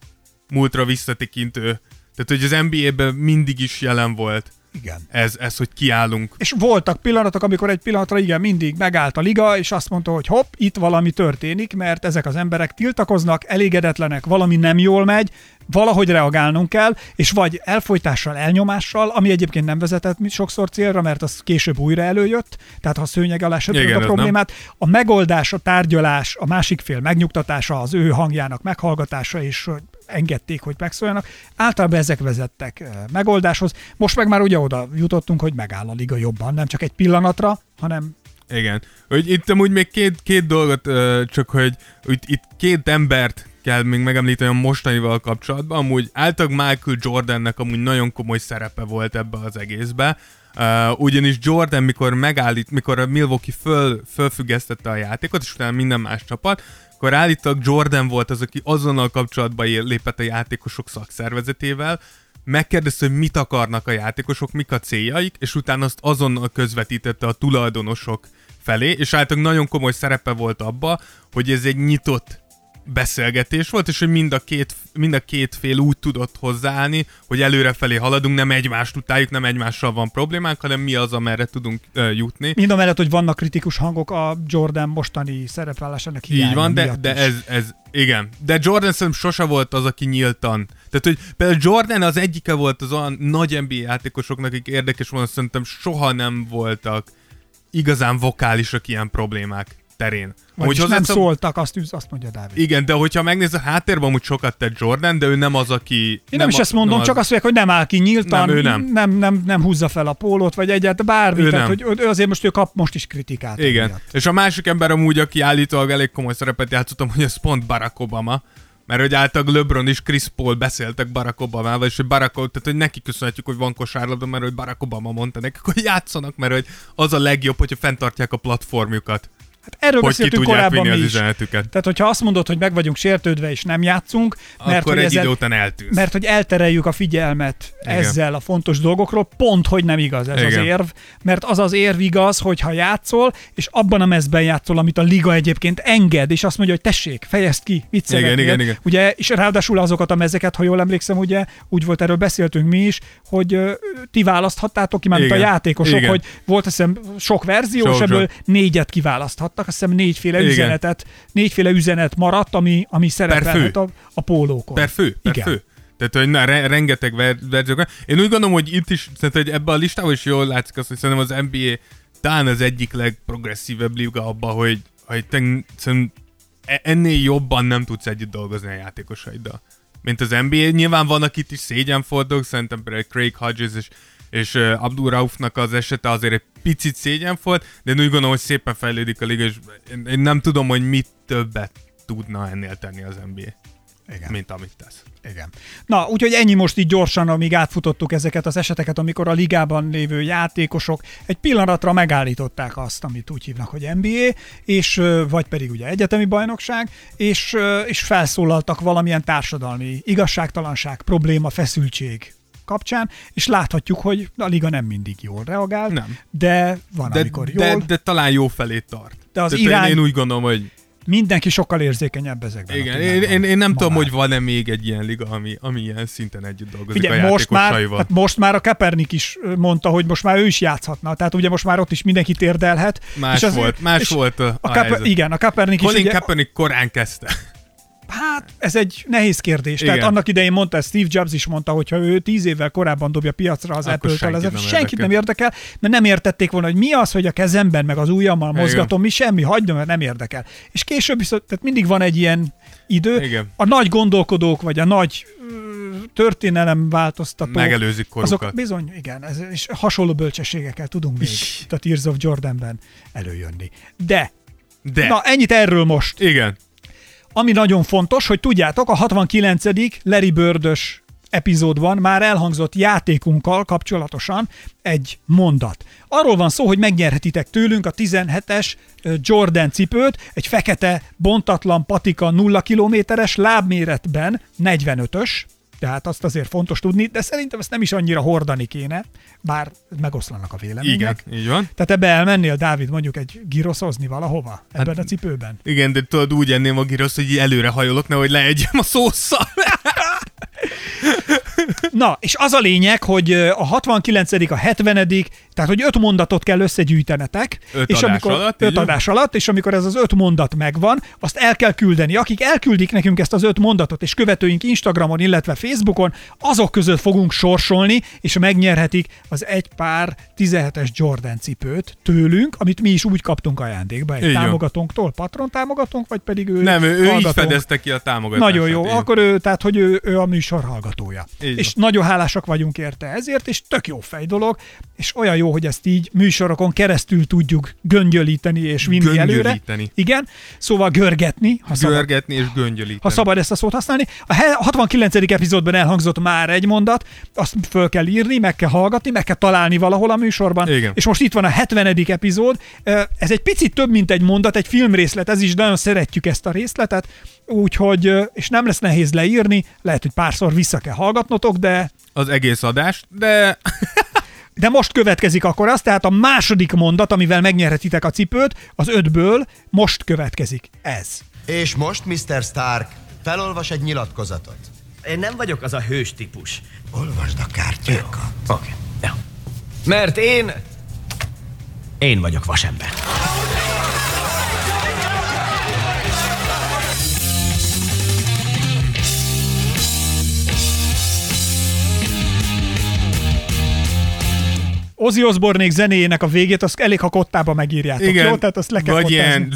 múltra visszatekintő. Tehát, hogy az NBA-ben mindig is jelen volt Igen. ez, ez hogy kiállunk. És voltak pillanatok, amikor egy pillanatra igen, mindig megállt a liga, és azt mondta, hogy hopp, itt valami történik, mert ezek az emberek tiltakoznak, elégedetlenek, valami nem jól megy, valahogy reagálnunk kell, és vagy elfolytással, elnyomással, ami egyébként nem vezetett sokszor célra, mert az később újra előjött, tehát ha szőnyeg alá söpört Igen, a problémát, a megoldás, a tárgyalás, a másik fél megnyugtatása, az ő hangjának meghallgatása, és engedték, hogy megszóljanak. Általában ezek vezettek megoldáshoz. Most meg már ugye oda jutottunk, hogy megáll a liga jobban, nem csak egy pillanatra, hanem Igen. Hogy itt amúgy még két, két dolgot, csak hogy, hogy itt két embert kell még megemlíteni a mostanival kapcsolatban. Amúgy általában Michael Jordannek amúgy nagyon komoly szerepe volt ebbe az egészbe. Uh, ugyanis Jordan, mikor megállít, mikor a Milwaukee föl, fölfüggesztette a játékot, és utána minden más csapat, akkor állítólag Jordan volt az, aki azonnal kapcsolatba lépett a játékosok szakszervezetével, megkérdezte, hogy mit akarnak a játékosok, mik a céljaik, és utána azt azonnal közvetítette a tulajdonosok felé, és általában nagyon komoly szerepe volt abba, hogy ez egy nyitott beszélgetés volt, és hogy mind a két, mind a két fél úgy tudott hozzáállni, hogy előrefelé haladunk, nem egymást utáljuk, nem egymással van problémánk, hanem mi az, amerre tudunk uh, jutni. mind a mellett, hogy vannak kritikus hangok a Jordan mostani szerepvállásának hiánya Így van, de, de is. ez, ez, igen. De Jordan szerintem sose volt az, aki nyíltan. Tehát, hogy például Jordan az egyike volt az olyan nagy NBA játékosoknak, akik érdekes volna, szerintem soha nem voltak igazán vokálisak ilyen problémák terén. Vagyis nem hozzáteszem- szóltak, azt, üz- azt mondja Dávid. Igen, de hogyha megnézed, a háttérben amúgy sokat tett Jordan, de ő nem az, aki... Én nem, is a, ezt mondom, az- csak azt mondják, hogy nem áll ki nyíltan, Nem, ő nem. nem, nem, nem húzza fel a pólót, vagy egyet, bármi. Ő tehát, nem. hogy ő azért most ő kap most is kritikát. Igen. emiatt. És a másik ember amúgy, aki állítólag elég komoly szerepet játszottam, hogy ez pont Barack Obama. Mert hogy általában LeBron és Chris Paul beszéltek Barack Obamával, és hogy Barack, tehát hogy neki köszönhetjük, hogy van kosárlabda, mert hogy Barack Obama mondta nekik, hogy játszanak, mert hogy az a legjobb, hogyha fenntartják a platformjukat, Hát erről hogy ki beszéltünk tudják korábban vinni mi az is. üzenetüket. Tehát, hogyha azt mondod, hogy meg vagyunk sértődve és nem játszunk, mert Akkor hogy, egy ezen, idő után eltűnsz. mert hogy eltereljük a figyelmet Igen. ezzel a fontos dolgokról, pont, hogy nem igaz ez Igen. az érv, mert az az érv igaz, hogy ha játszol, és abban a mezben játszol, amit a liga egyébként enged, és azt mondja, hogy tessék, fejezd ki, mit Igen, szeretnél. igen, igen. Ugye, és ráadásul azokat a mezeket, ha jól emlékszem, ugye úgy volt, erről beszéltünk mi is, hogy ö, ti választhattátok ki, már mint a Igen. játékosok, Igen. hogy volt hiszem sok verzió, Sok, és ebből sok. négyet kiválaszthattak, azt hiszem négyféle Igen. üzenetet, négyféle üzenet maradt, ami, ami szerepelhet a, a pólókon. Per fő, per Igen. fő. Tehát, hogy na, re- rengeteg ver- verziók van. Én úgy gondolom, hogy itt is, szerintem, hogy ebbe a listában is jól látszik azt, hogy szerintem az NBA talán az egyik legprogresszívebb liga abba, hogy, hogy te, e- ennél jobban nem tudsz együtt dolgozni a játékosaiddal. Mint az NBA. Nyilván vannak itt is szégyenfordulók, szerintem például Craig Hodges és, és Abdul Raufnak az esete azért egy picit szégyenfolt, de én úgy gondolom, hogy szépen fejlődik a liga, és én, nem tudom, hogy mit többet tudna ennél tenni az NBA, Igen. mint amit tesz. Igen. Na, úgyhogy ennyi most így gyorsan, amíg átfutottuk ezeket az eseteket, amikor a ligában lévő játékosok egy pillanatra megállították azt, amit úgy hívnak, hogy NBA, és vagy pedig ugye egyetemi bajnokság, és, és felszólaltak valamilyen társadalmi igazságtalanság, probléma, feszültség kapcsán, és láthatjuk, hogy a liga nem mindig jól reagál, Nem. de van, De, amikor de, jól, de talán jó felé tart. De az Tehát irány- én, úgy gondolom, hogy mindenki sokkal érzékenyebb ezekben. igen, én, én, én nem tudom, hogy van-e még egy ilyen liga, ami, ami ilyen szinten együtt dolgozik Figyelj, a most már, hát most már a Kaepernick is mondta, hogy most már ő is játszhatna. Tehát ugye most már ott is mindenki térdelhet. Más és az- volt, más és volt a, A helyzet. igen, a Kaepernick is Colin ugye, Kaepernick korán kezdte. Hát ez egy nehéz kérdés. Tehát Igen. annak idején mondta, Steve Jobs is mondta, hogy ha ő tíz évvel korábban dobja piacra az Apple-től, senkit ez nem senkit érdekel. nem érdekel, mert nem értették volna, hogy mi az, hogy a kezemben meg az ujjammal Igen. mozgatom, mi semmi, hagyd, mert nem érdekel. És később viszont, tehát mindig van egy ilyen idő. Igen. A nagy gondolkodók, vagy a nagy történelem változtatók, Megelőzik korukat. azok bizony, igen, ez, és hasonló bölcsességekkel tudunk még a Tears of Jordanben előjönni. De, De, na ennyit erről most. igen. Ami nagyon fontos, hogy tudjátok, a 69. Larry Birdös epizódban már elhangzott játékunkkal kapcsolatosan egy mondat. Arról van szó, hogy megnyerhetitek tőlünk a 17-es ö, Jordan cipőt, egy fekete, bontatlan patika 0 kilométeres lábméretben, 45-ös, tehát azt azért fontos tudni, de szerintem ezt nem is annyira hordani kéne, bár megoszlanak a vélemények. Igen, így van. Tehát ebbe elmennél, Dávid, mondjuk egy giroszozni valahova? Ebben Hát- a cipőben? Igen, de tudod, úgy enném a girosz, hogy előre hajolok, nehogy leegyem a szószal. Na, és az a lényeg, hogy a 69 a 70 tehát hogy öt mondatot kell összegyűjtenetek, Öt és adás amikor, alatt, öt így? adás alatt, és amikor ez az öt mondat megvan, azt el kell küldeni. Akik elküldik nekünk ezt az öt mondatot, és követőink Instagramon, illetve Facebookon, azok között fogunk sorsolni, és megnyerhetik az egy pár 17-es Jordan cipőt tőlünk, amit mi is úgy kaptunk ajándékba egy Így támogatónktól, patron támogatónk, vagy pedig ő Nem, ő, ő így hallgatónk? fedezte ki a támogatást. Nagyon jó, akkor ő, tehát, hogy ő, ő a műsor hallgatója. Így és van. nagyon hálásak vagyunk érte ezért, és tök jó fej dolog, és olyan jó, hogy ezt így műsorokon keresztül tudjuk göngyölíteni és vinni előre. Göngyölíteni. Igen, szóval görgetni, ha szabad, Görgetni és göngyölíteni. ha szabad ezt a szót használni. A he- 69. epizódban elhangzott már egy mondat, azt föl kell írni, meg kell hallgatni, meg kell találni valahol a műsorban. Igen. És most itt van a 70. epizód. Ez egy picit több, mint egy mondat, egy filmrészlet, ez is nagyon szeretjük ezt a részletet, úgyhogy, és nem lesz nehéz leírni, lehet, hogy párszor vissza kell hallgatnotok, de Az egész adást, de de most következik akkor az, tehát a második mondat, amivel megnyerhetitek a cipőt, az ötből most következik ez. És most, Mr. Stark, felolvas egy nyilatkozatot. Én nem vagyok az a hős típus. Olvasd a kártyákat. Oké. Okay. Ja. Mert én... Én vagyok vasember. Ozzy Osbournék zenéjének a végét, azt elég, ha kottába megírjátok, igen. jó? Tehát azt le kell Vagy kottázni. ilyen...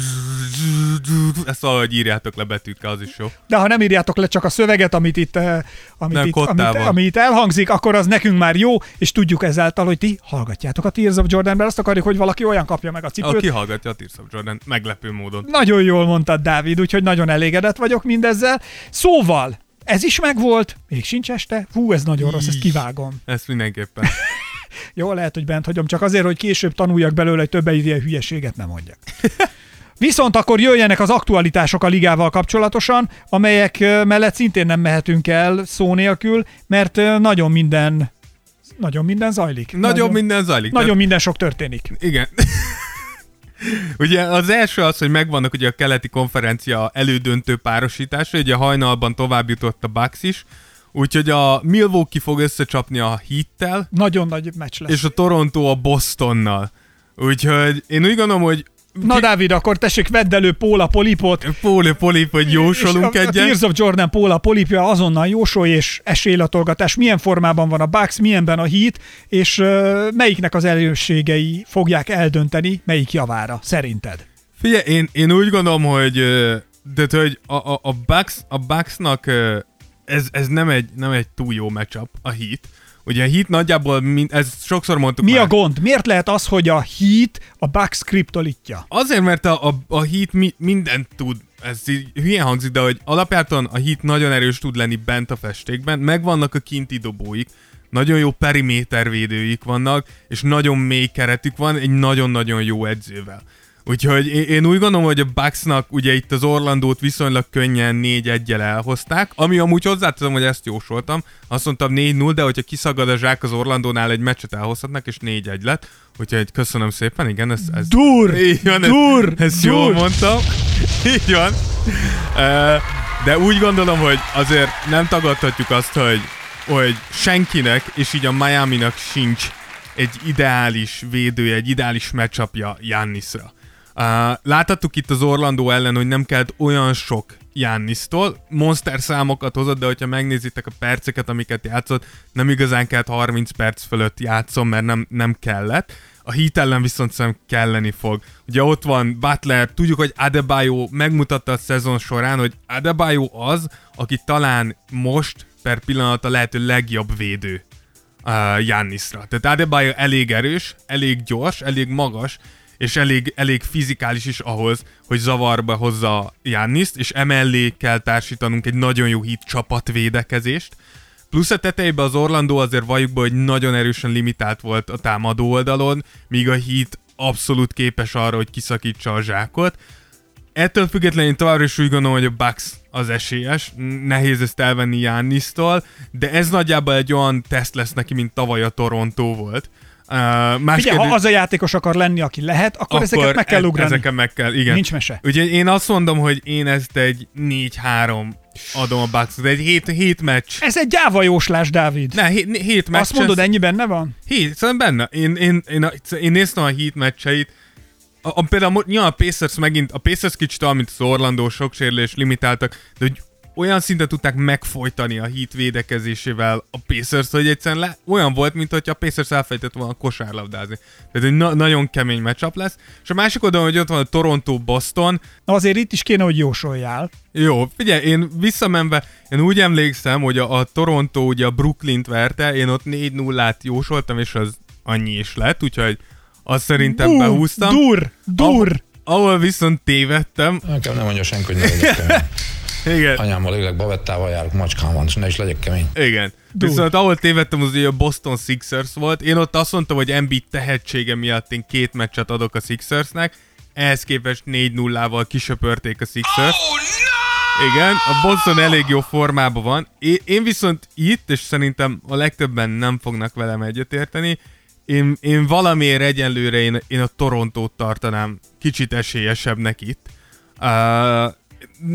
Ezt valahogy írjátok le betűkkel, az is jó. De ha nem írjátok le csak a szöveget, amit itt, eh, amit, Nem, itt, amit, kottában. ami itt elhangzik, akkor az nekünk már jó, és tudjuk ezáltal, hogy ti hallgatjátok a Tears of Jordan, mert azt akarjuk, hogy valaki olyan kapja meg a cipőt. Aki hallgatja a Tears of Jordan, meglepő módon. Nagyon jól mondtad, Dávid, úgyhogy nagyon elégedett vagyok mindezzel. Szóval, ez is megvolt, még sincs este. Hú, ez nagyon rossz, ezt kivágom. Ezt mindenképpen. Jó, lehet, hogy bent hagyom, csak azért, hogy később tanuljak belőle, hogy többet ilyen hülyeséget nem mondjak. Viszont akkor jöjjenek az aktualitások a ligával kapcsolatosan, amelyek mellett szintén nem mehetünk el szó nélkül, mert nagyon minden nagyon minden zajlik. Nagyon minden zajlik. Nagyon minden sok történik. Igen. Ugye az első az, hogy megvannak ugye a keleti konferencia elődöntő párosítása, ugye hajnalban tovább jutott a Bucks is, úgyhogy a Milwaukee fog összecsapni a Heat-tel, Nagyon nagy meccs lesz. és a Toronto a Bostonnal. Úgyhogy én úgy gondolom, hogy Na Dávid, akkor tessék, vedd elő Póla Polipot, Póli Polip, hogy jósolunk és a, a egyet. Tears of Jordan Póla Polipja azonnal jósolj és esélylatolgatás, milyen formában van a Bucks, milyenben a Heat, és uh, melyiknek az erősségei fogják eldönteni, melyik javára, szerinted? Figyelj, én, én úgy gondolom, hogy, de hogy a, a, a, Bucks, a Bucksnak ez, ez nem, egy, nem egy túl jó matchup, a Heat. Ugye a Heat nagyjából, mind, ezt sokszor mondtuk Mi már. a gond? Miért lehet az, hogy a Heat a Bucks kriptolitja? Azért, mert a, a, a Heat mi, mindent tud, ez így hülyen hangzik, de hogy alapjáton a Heat nagyon erős tud lenni bent a festékben, megvannak a kinti dobóik, nagyon jó perimétervédőik vannak, és nagyon mély keretük van egy nagyon-nagyon jó edzővel. Úgyhogy én, úgy gondolom, hogy a Bucksnak ugye itt az Orlandót viszonylag könnyen 4 1 elhozták, ami amúgy hozzáteszem, hogy ezt jósoltam. Azt mondtam 4-0, de hogyha kiszagad a zsák az Orlandónál egy meccset elhozhatnak, és 4-1 lett. Úgyhogy köszönöm szépen, igen, ez... ez Dur! így van, ez- Dur! Ezt Dur! jól mondtam. Így van. De úgy gondolom, hogy azért nem tagadhatjuk azt, hogy, hogy senkinek, és így a Miami-nak sincs egy ideális védője, egy ideális matchupja Jannisra. Láthattuk itt az Orlandó ellen, hogy nem kellett olyan sok Jannisztól. Monster számokat hozott, de hogyha megnézitek a perceket, amiket játszott, nem igazán kellett 30 perc fölött játszom, mert nem, nem kellett. A Heat ellen viszont szerintem kelleni fog. Ugye ott van Butler, tudjuk, hogy Adebayo megmutatta a szezon során, hogy Adebayo az, aki talán most per pillanat a lehető legjobb védő uh. Tehát Adebayo elég erős, elég gyors, elég magas, és elég, elég fizikális is ahhoz, hogy zavarba hozza Janniszt, és emellé kell társítanunk egy nagyon jó hit csapatvédekezést. Plusz a tetejében az Orlandó azért valljuk be, hogy nagyon erősen limitált volt a támadó oldalon, míg a Heat abszolút képes arra, hogy kiszakítsa a zsákot. Ettől függetlenül én továbbra is úgy gondolom, hogy a Bucks az esélyes, nehéz ezt elvenni Jannisztól, de ez nagyjából egy olyan teszt lesz neki, mint tavaly a Toronto volt. Uh, más Figyelj, kérdés- ha az a játékos akar lenni, aki lehet, akkor, akkor ezeket meg kell e- ugrani. Ezeken meg kell, igen. Nincs mese. Ugye én azt mondom, hogy én ezt egy 4-3 adom a Bucksot. Egy 7, 7 meccs. Ez egy gyáva jóslás, Dávid. Ne, 7, 7 meccs. Azt mondod, ennyi benne van? Hét, szerintem benne. Én, én, én, a- én néztem a Heat meccseit, a, a, például nyilván a Pacers megint, a Pacers kicsit mint az Orlando, sok sérülés limitáltak, de hogy olyan szinten tudták megfojtani a Heat védekezésével a Pacers, hogy egyszerűen le, olyan volt, mint hogyha a Pacers elfejtett volna kosárlabdázni. Tehát egy na- nagyon kemény matchup lesz. És a másik oldalon, hogy ott van a Toronto-Boston, Na azért itt is kéne, hogy jósoljál. jó, figyelj, én visszamenve, én úgy emlékszem, hogy a, a Toronto ugye a Brooklyn-t verte, én ott 4-0-át jósoltam, és az annyi is lett, úgyhogy azt szerintem Ú, behúztam. Dur, dur. Ahol viszont tévedtem, Nekem nem mondja senki, hogy. igen, Anyámmal élek, bavettával járok, macskám van, és ne is legyek kemény. igen. Dur. Viszont ahol tévedtem, az ugye a Boston Sixers volt. Én ott azt mondtam, hogy Embiid tehetsége miatt én két meccset adok a Sixersnek, ehhez képest 4-0-val kisöpörték a Sixers. Igen, a Boston elég jó formában van. Én, én viszont itt, és szerintem a legtöbben nem fognak velem egyetérteni, én, én valamiért egyenlőre én, én a Torontót tartanám kicsit esélyesebbnek itt. Uh,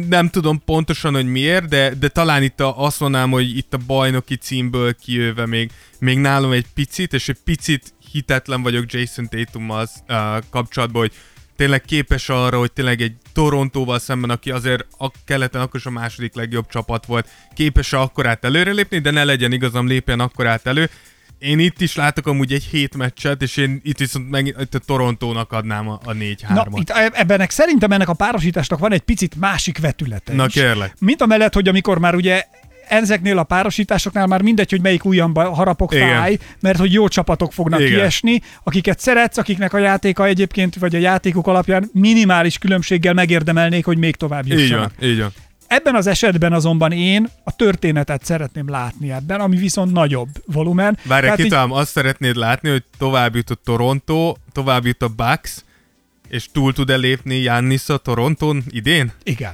nem tudom pontosan, hogy miért, de, de talán itt a, azt mondanám, hogy itt a bajnoki címből kijöve még, még nálam egy picit, és egy picit hitetlen vagyok Jason Tatummal uh, kapcsolatban, hogy tényleg képes arra, hogy tényleg egy Torontóval szemben, aki azért a keleten akkor is a második legjobb csapat volt, képes akkorát előrelépni, de ne legyen igazam, lépjen akkorát elő. Én itt is látok amúgy egy hét meccset, és én itt viszont meg itt a Torontónak adnám a, a 4-3-at. Na, itt ebbenek szerintem ennek a párosításnak van egy picit másik vetülete Na is. kérlek. Mint amellett, hogy amikor már ugye ezeknél a párosításoknál már mindegy, hogy melyik ujjamba harapok Igen. fáj, mert hogy jó csapatok fognak Igen. kiesni, akiket szeretsz, akiknek a játéka egyébként, vagy a játékuk alapján minimális különbséggel megérdemelnék, hogy még tovább Így jussanak. van, így van. Ebben az esetben azonban én a történetet szeretném látni ebben, ami viszont nagyobb volumen. Várj, Tehát így- azt szeretnéd látni, hogy tovább jut a Toronto, tovább jut a Bucks, és túl tud-e lépni Jannis a Toronton idén? Igen.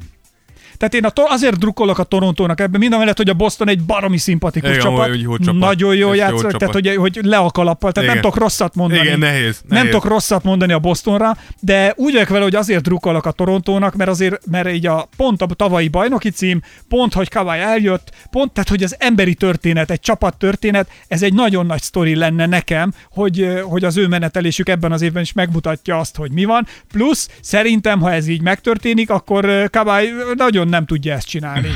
Tehát én a to- azért drukkolok a Torontónak ebben, mind a mellett, hogy a Boston egy baromi szimpatikus Igen, csapat, hogy jó csapat. nagyon jó És jó játszik, csapat. tehát hogy, hogy le a kalappal, tehát Igen. nem tudok rosszat mondani. Igen, nehéz, Nem nehéz. tudok rosszat mondani a Bostonra, de úgy vagyok vele, hogy azért drukkolok a Torontónak, mert azért, mert így a pont a tavalyi bajnoki cím, pont, hogy Kawai eljött, pont, tehát, hogy az emberi történet, egy csapat történet, ez egy nagyon nagy sztori lenne nekem, hogy, hogy az ő menetelésük ebben az évben is megmutatja azt, hogy mi van. Plusz szerintem, ha ez így megtörténik, akkor Kawai nagyon nem tudja ezt csinálni.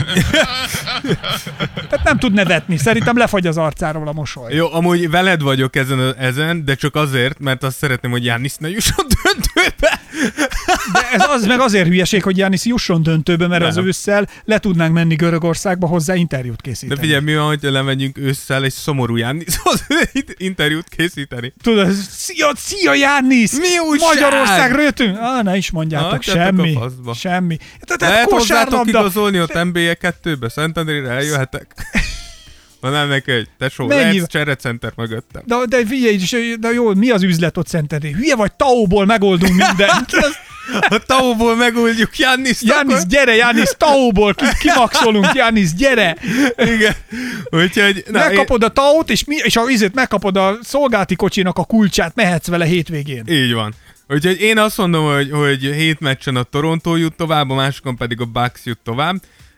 Tehát nem tud nevetni. Szerintem lefagy az arcáról a mosoly. Jó, amúgy veled vagyok ezen, ezen, de csak azért, mert azt szeretném, hogy Jannis ne jusson döntőbe. De ez az meg azért hülyeség, hogy Jánisz jusson döntőbe, mert az Nem. ősszel le tudnánk menni Görögországba hozzá interjút De készíteni. figyelj, mi van, hogyha lemegyünk ősszel egy szomorú Jannishoz interjút készíteni? Tudod, szia, szia Jánisz! Mi újság? Magyarországra jöttünk? Ah, ne is mondjátok, Hagyjátok semmi. Semmi. Tehát Lehet hozzátok kosárlabda. igazolni ott NBA 2-be, Szentendrére eljöhetek. Mondanám neki, hogy tesó, Mennyi- lehetsz cserecenter mögöttem. De, de figyelj, is, de jó, mi az üzlet ott Szentendrén? Hülye vagy, Taóból megoldunk mindent. A Taóból megoldjuk Jannis. Jánisz, gyere, Jánisz, Taóból ki, kimaxolunk, Jánisz, gyere! Igen. Úgyhogy, na, megkapod a Taót, és, mi, és a vizet megkapod a szolgálti kocsinak a kulcsát, mehetsz vele hétvégén. én, így van. Úgyhogy én azt mondom, hogy, hogy hét meccsen a Toronto jut tovább, a másikon pedig a Bucks jut tovább.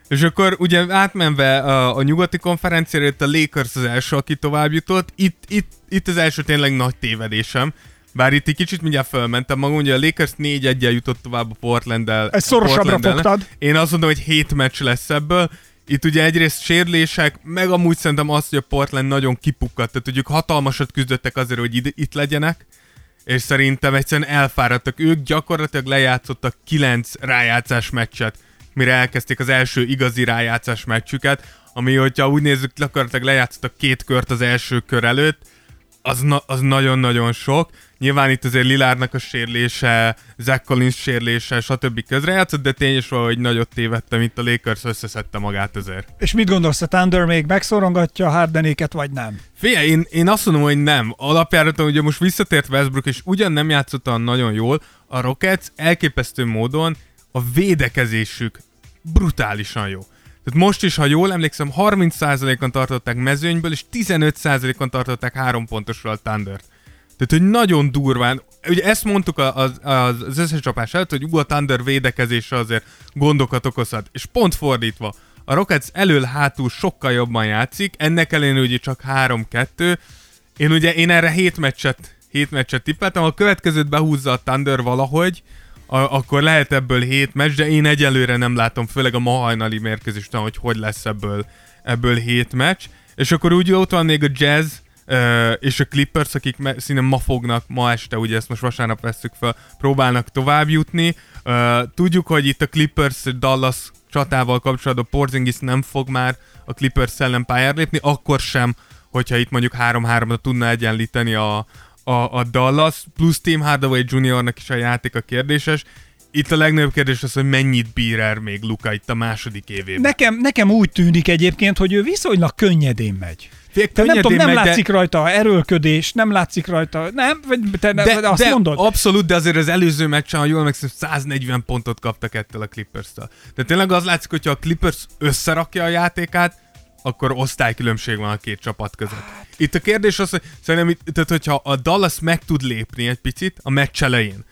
És akkor ugye átmenve a, a nyugati konferenciára, itt a Lakers az első, aki tovább jutott. Itt, itt, itt az első tényleg nagy tévedésem. Bár itt egy kicsit mindjárt fölmentem magam, ugye a Lakers 4 1 jutott tovább a Portland-el. Ezt szorosabbra fogtad. Én azt mondom, hogy 7 meccs lesz ebből. Itt ugye egyrészt sérülések, meg amúgy szerintem az, hogy a Portland nagyon kipukkadt. Tehát ők hatalmasat küzdöttek azért, hogy ide, itt legyenek és szerintem egyszerűen elfáradtak. Ők gyakorlatilag lejátszottak kilenc rájátszás meccset, mire elkezdték az első igazi rájátszás meccsüket, ami, hogyha úgy nézzük, gyakorlatilag lejátszottak két kört az első kör előtt, az, na- az nagyon-nagyon sok. Nyilván itt azért Lilárnak a sérülése, Zach Collins sérülése, stb. közrejátszott, de tényes valahogy nagyot tévedtem, itt a Lakers összeszedte magát azért. És mit gondolsz, a Thunder még megszorongatja a Hardenéket, vagy nem? Figyelj, én, én azt mondom, hogy nem. Alapjáraton ugye most visszatért Westbrook, és ugyan nem játszott olyan nagyon jól, a Rockets elképesztő módon a védekezésük brutálisan jó. Tehát most is, ha jól emlékszem, 30%-on tartották mezőnyből, és 15%-on tartották három pontosról a Thunder. Tehát hogy nagyon durván, ugye ezt mondtuk az, az, az összecsapás előtt, hogy Ugo Thunder védekezése azért gondokat okozhat, és pont fordítva, a Rockets elől-hátul sokkal jobban játszik, ennek ellenére ugye csak 3-2, én ugye, én erre 7 meccset, 7 meccset tippeltem, a következőt behúzza a Thunder valahogy, a, akkor lehet ebből 7 meccs, de én egyelőre nem látom, főleg a ma hajnali mérkőzésen, hogy hogy lesz ebből, ebből 7 meccs. És akkor úgy ott van még a Jazz, És a Clippers, akik színe ma fognak, ma este, ugye ezt most vasárnap veszük fel, próbálnak tovább jutni. Tudjuk, hogy itt a Clippers Dallas csatával kapcsolatban Porzingis nem fog már a Clippers ellen pályára lépni, akkor sem, hogyha itt mondjuk 3-3-ra tudna egyenlíteni a, a, a Dallas, plusz Tim Hardaway Juniornak is a játék a kérdéses. Itt a legnagyobb kérdés az, hogy mennyit bír el még Luka itt a második évében. Nekem, nekem úgy tűnik egyébként, hogy ő viszonylag könnyedén megy. Fél, Te nem tudom, nem megy, de- látszik rajta erőlködés, nem látszik rajta, nem? Vagy te De, de, azt de mondod? abszolút, de azért az előző meccsen, ha jól emlékszem, 140 pontot kaptak ettől a Clippers-től. De tényleg az látszik, hogyha a Clippers összerakja a játékát, akkor osztálykülönbség van a két csapat között. Itt a kérdés az, hogy szerintem, tehát hogyha a Dallas meg tud lépni egy picit a meccs elején,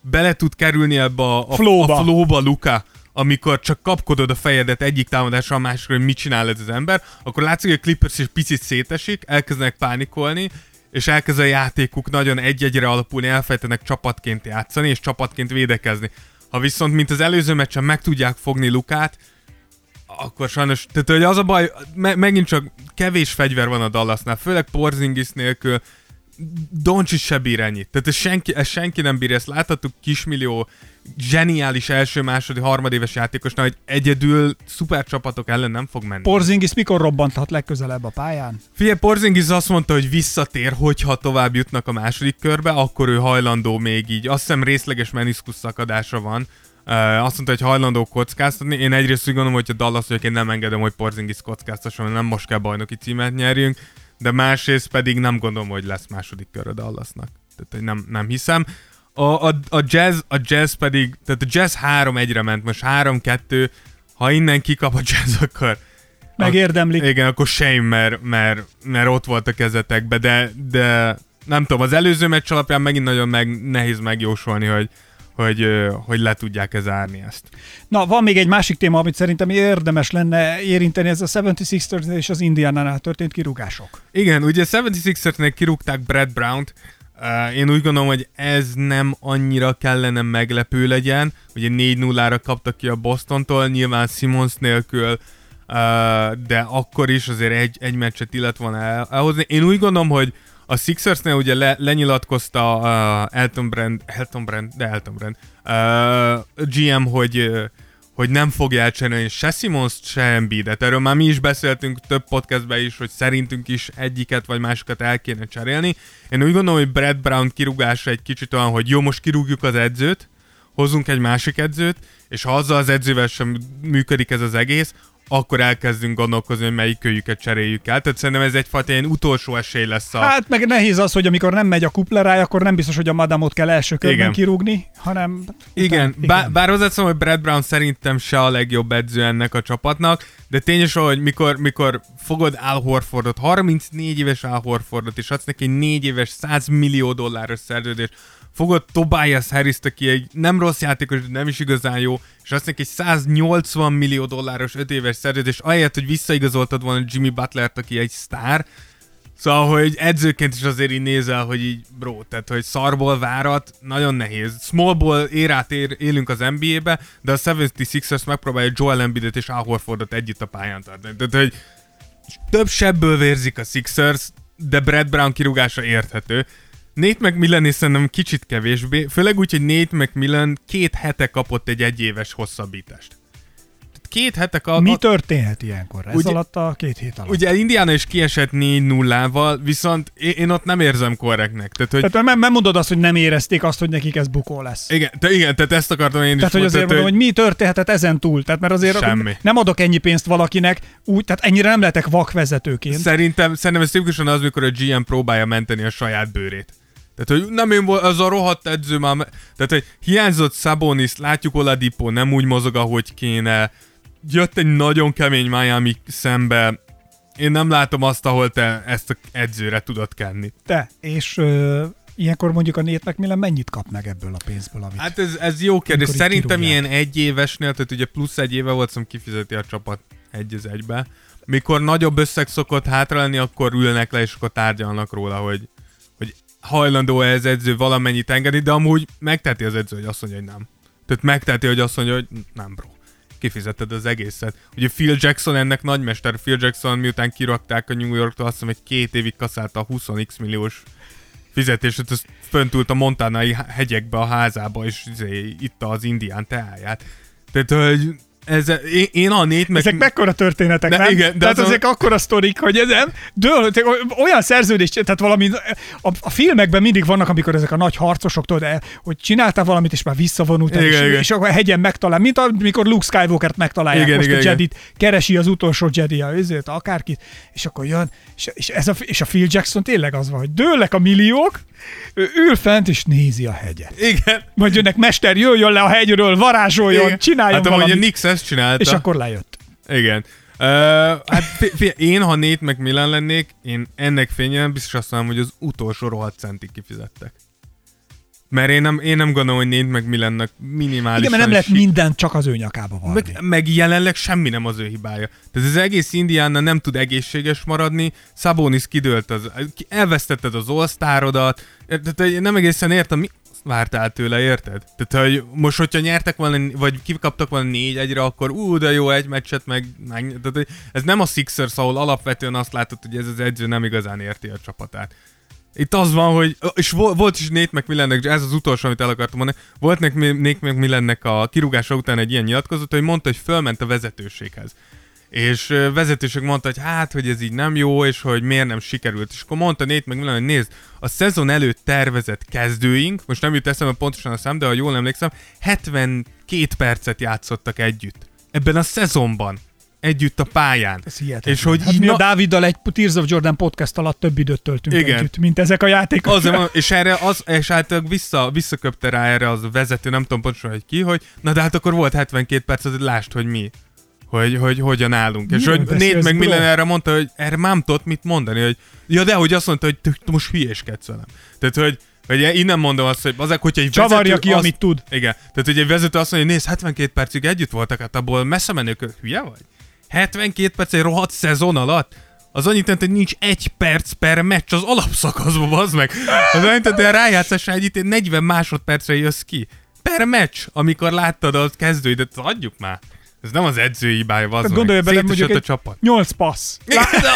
bele tud kerülni ebbe a, a Flowba. a flowba Luka, amikor csak kapkodod a fejedet egyik támadásra a másikra, hogy mit csinál ez az ember, akkor látszik, hogy a Clippers is picit szétesik, elkezdenek pánikolni, és elkezd a játékuk nagyon egy-egyre alapulni, elfejtenek csapatként játszani, és csapatként védekezni. Ha viszont, mint az előző meccsen meg tudják fogni Lukát, akkor sajnos, tehát hogy az a baj, me- megint csak kevés fegyver van a Dallasnál, főleg Porzingis nélkül, Doncsics se bír ennyit. Tehát ez senki, ez senki nem bírja, ezt láthattuk kismillió, zseniális első, második, harmadéves játékosnál, hogy egyedül szuper csapatok ellen nem fog menni. Porzingis mikor robbanthat legközelebb a pályán? Figyelj, Porzingis azt mondta, hogy visszatér, hogyha tovább jutnak a második körbe, akkor ő hajlandó még így. Azt hiszem részleges meniszkusz szakadása van. Uh, azt mondta, hogy hajlandó kockáztatni. Én egyrészt úgy gondolom, hogy a Dallas vagyok, én nem engedem, hogy Porzingis kockáztasson, mert nem most kell bajnoki címet nyerjünk, de másrészt pedig nem gondolom, hogy lesz második kör a Dallasnak. Tehát hogy nem, nem hiszem. A, a, a, jazz, a jazz pedig, tehát a jazz 3-1-re ment, most 3-2, ha innen kikap a jazz, akkor Megérdemlik. igen, akkor shame, mert, mert, mert ott volt a kezetekbe, de, de nem tudom, az előző meccs alapján megint nagyon meg, nehéz megjósolni, hogy, hogy, hogy le tudják ez árni ezt. Na, van még egy másik téma, amit szerintem érdemes lenne érinteni, ez a 76ers és az Indiánánál történt kirúgások. Igen, ugye 76ersnek kirúgták Brad Brown-t, én úgy gondolom, hogy ez nem annyira kellene meglepő legyen. Ugye 4-0-ra kaptak ki a Bostontól, nyilván Simons nélkül, de akkor is azért egy, egy meccset illet volna el, elhozni. Én úgy gondolom, hogy a Sixersnél ugye le, lenyilatkozta uh, Elton Brand, Elton Brand, de Elton Brand, uh, GM, hogy uh, hogy nem fogja elcserélni se simons se Embiidet. Erről már mi is beszéltünk több podcastben is, hogy szerintünk is egyiket vagy másikat el kéne cserélni. Én úgy gondolom, hogy Brad Brown kirúgása egy kicsit olyan, hogy jó, most kirúgjuk az edzőt, hozzunk egy másik edzőt, és ha azzal az edzővel sem működik ez az egész, akkor elkezdünk gondolkozni, hogy melyik kölyüket cseréljük el. Tehát szerintem ez egyfajta ilyen utolsó esély lesz a... Hát meg nehéz az, hogy amikor nem megy a kuplerája, akkor nem biztos, hogy a madamot kell első körben Igen. kirúgni, hanem... Igen, bár, bár hozzáteszem, hogy Brad Brown szerintem se a legjobb edző ennek a csapatnak, de tényes, hogy mikor, mikor fogod Al Horfordot, 34 éves Al Horfordot, és adsz neki egy 4 éves 100 millió dolláros szerződést, fogod Tobias harris aki egy nem rossz játékos, de nem is igazán jó, és azt egy 180 millió dolláros 5 éves szerződést, ahelyett, hogy visszaigazoltad volna Jimmy Butlert, aki egy sztár, Szóval, hogy edzőként is azért így nézel, hogy így, bro, tehát, hogy szarból várat, nagyon nehéz. Smallból érát ér, élünk az NBA-be, de a 76ers megpróbálja Joel Embiidet és Al Horfordot együtt a pályán tartani. Tehát, hogy több sebből vérzik a Sixers, de Brad Brown kirúgása érthető. Nate McMillan is szerintem kicsit kevésbé, főleg úgy, hogy Nate McMillan két hete kapott egy egyéves hosszabbítást. Tehát két hete kapott... Mi történhet ilyenkor? Ez Ugye- alatt a két hét alatt. Ugye Indiana is kiesett 4-0-val, viszont én, én ott nem érzem korrektnek. Tehát, hogy Tehát nem, nem mondod azt, hogy nem érezték azt, hogy nekik ez bukó lesz. igen, te, igen, tehát ezt akartam én is Tehát, hogy azért mondom, hogy mi történhetett ezen túl. Tehát, mert azért Semmi. nem adok ennyi pénzt valakinek, úgy, tehát ennyire nem lehetek vakvezetőként. Szerintem, szerintem ez tipikusan az, mikor a GM próbálja menteni a saját bőrét. Tehát, hogy nem én volt, az a rohadt edző már... Tehát, hogy hiányzott Sabonis, látjuk Oladipo, nem úgy mozog, ahogy kéne. Jött egy nagyon kemény Miami szembe. Én nem látom azt, ahol te ezt a edzőre tudod kenni. Te, és ö, Ilyenkor mondjuk a Nate McMillan mennyit kap meg ebből a pénzből, amit... Hát ez, ez jó kérdés. Szerintem kirúgják. ilyen egy évesnél, tehát ugye plusz egy éve volt, szóval kifizeti a csapat egy az egybe. Mikor nagyobb összeg szokott hátra lenni, akkor ülnek le, és akkor tárgyalnak róla, hogy hajlandó ez edző valamennyit engedni, de amúgy megteheti az edző, hogy azt mondja, hogy nem. Tehát megteheti, hogy azt mondja, hogy nem, bro. Kifizetted az egészet. Ugye Phil Jackson ennek nagymester. Phil Jackson miután kirakták a New Yorktól, azt hiszem, hogy két évig kaszálta a 20x milliós fizetését, az fönt ült a montanai hegyekbe a házába, és izé, itta az indián teáját. Tehát, hogy ez, én, én a nét meg... Ezek mekkora történetek, De nem? igen, de tehát az a- ezek akkora sztorik, hogy ez nem, dől, olyan szerződés, tehát valami, a, a, filmekben mindig vannak, amikor ezek a nagy harcosok, tudod, eh, hogy csináltál valamit, és már visszavonultál, Igen, és, igen. és akkor a hegyen megtalál, mint amikor Luke Skywalker-t megtalálják Igen, most igen, a. Jedit, keresi az utolsó Jedi, ezért, akárkit, és akkor jön, és, és, ez a, és a Phil Jackson tényleg az van, hogy dőlnek a milliók, ő ül fent, és nézi a hegyet. Igen. Majd jönnek, mester, jöjjön le a hegyről, varázsoljon, Igen. csináljon hát, valamit. Nix ezt csinálta. És akkor lejött. Igen. Uh, hát fi, én, ha Nate meg Milan lennék, én ennek fényében biztos azt mondom, hogy az utolsó rohadt centig kifizettek. Mert én nem, én nem gondolom, hogy Nate meg Milannak minimális. Igen, mert nem lehet mindent csak az ő nyakába varni. meg, meg jelenleg semmi nem az ő hibája. Tehát az egész Indiana nem tud egészséges maradni, Sabonis kidőlt, az, elvesztetted az all tehát nem egészen értem, mi azt vártál tőle, érted? Tehát, hogy most, hogyha nyertek volna, vagy kikaptak volna négy egyre, akkor ú, de jó, egy meccset meg, meg tehát, ez nem a Sixers, ahol alapvetően azt látod, hogy ez az edző nem igazán érti a csapatát. Itt az van, hogy, és vo- volt is Nate McMillannek, ez az utolsó, amit el akartam mondani, volt Nate McMillannek a kirúgása után egy ilyen nyilatkozat, hogy mondta, hogy fölment a vezetőséghez. És ö, vezetőség mondta, hogy hát, hogy ez így nem jó, és hogy miért nem sikerült. És akkor mondta Nate McMillan, hogy nézd, a szezon előtt tervezett kezdőink, most nem jut eszembe pontosan a szám, de ha jól emlékszem, 72 percet játszottak együtt. Ebben a szezonban. Együtt a pályán. Ez hihetetlen. És hogy hát így mi na- a Dáviddal egy Tears of Jordan podcast alatt több időt töltünk Igen. együtt, mint ezek a játékok. Van, és erre az, és általában vissza, visszaköpte rá erre az a vezető, nem tudom pontosan, hogy ki, hogy na de hát akkor volt 72 perc, az lásd, hogy mi. Hogy, hogy hogyan állunk. És Miről hogy Nate meg? Millen erre mondta, hogy erre nem tudott mit mondani, hogy ja de, hogy azt mondta, hogy te most hülyéskedsz velem. Tehát, hogy, hogy innen mondom azt, hogy azért, hogyha egy Csavarja vezető ki, azt, amit tud. Igen. Tehát, hogy egy vezető azt mondja, hogy nézd, 72 percig együtt voltak, hát abból messze menők, hülye vagy? 72 perc egy rohadt szezon alatt? Az annyit jelent, hogy nincs egy perc per meccs az alapszakaszban, az meg. Az annyit jelent, hogy a rájátszásra egy 40 másodpercre jössz ki. Per meccs, amikor láttad a kezdőidet, adjuk már. Ez nem az edző hibája, az Tehát gondolj bele, mondjuk a csapat. 8 passz. Igen, de,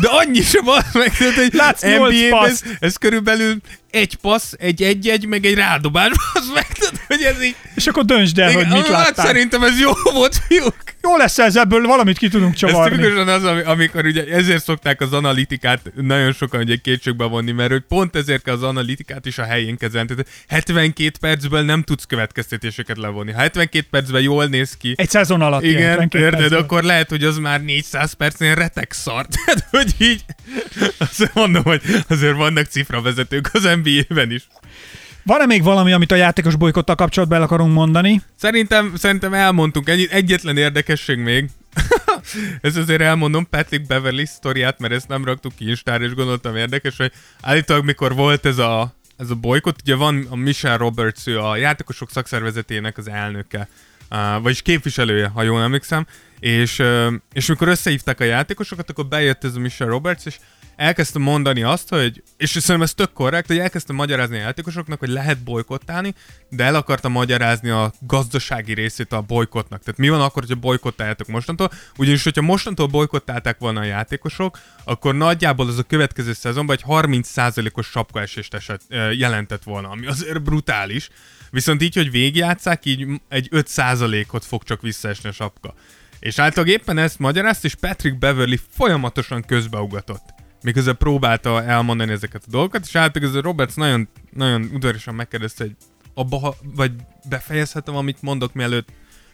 de annyi sem az meg, hogy Látsz NBA-ben passz. ez, ez, körülbelül egy passz, egy egy-egy, meg egy rádobás, az meg, tehát, hogy ez így... És akkor döntsd el, hogy Igen, mit hát láttál. Szerintem ez jó volt, fiúk. Jó lesz ez ebből, valamit ki tudunk Ez csavarni. tipikusan az, ami- amikor ugye ezért szokták az analitikát nagyon sokan ugye kétségbe vonni, mert hogy pont ezért kell az analitikát is a helyén kezelni. Tehát 72 percből nem tudsz következtetéseket levonni. Ha 72 percben jól néz ki, Egy szezon alatt. igen, 72 érted, akkor lehet, hogy az már 400 percnél retek szar. Tehát, hogy így, azt mondom, hogy azért vannak cifravezetők az NBA-ben is. Van-e még valami, amit a játékos bolykottal kapcsolatban el akarunk mondani? Szerintem, szerintem elmondtunk ennyi, egyetlen érdekesség még. ez azért elmondom Patrick Beverly sztoriát, mert ezt nem raktuk ki Instára, és gondoltam érdekes, hogy állítólag mikor volt ez a, ez a bolykott, ugye van a Michelle Roberts, ő a játékosok szakszervezetének az elnöke, vagyis képviselője, ha jól emlékszem, és, és mikor összehívták a játékosokat, akkor bejött ez a Michelle Roberts, és elkezdte mondani azt, hogy, és szerintem ez tök korrekt, hogy elkezdte magyarázni a játékosoknak, hogy lehet bolykottálni, de el akarta magyarázni a gazdasági részét a bolykottnak. Tehát mi van akkor, hogyha bolykottáljátok mostantól? Ugyanis, hogyha mostantól bolykottálták volna a játékosok, akkor nagyjából az a következő szezonban egy 30%-os sapkaesést eset, jelentett volna, ami azért brutális. Viszont így, hogy végigjátszák, így egy 5%-ot fog csak visszaesni a sapka. És általában éppen ezt magyarázta, és Patrick Beverly folyamatosan közbeugatott. Miközben próbálta elmondani ezeket a dolgokat, és általában Roberts nagyon, nagyon udvariasan megkérdezte, hogy abba, vagy befejezhetem, amit mondok, mielőtt,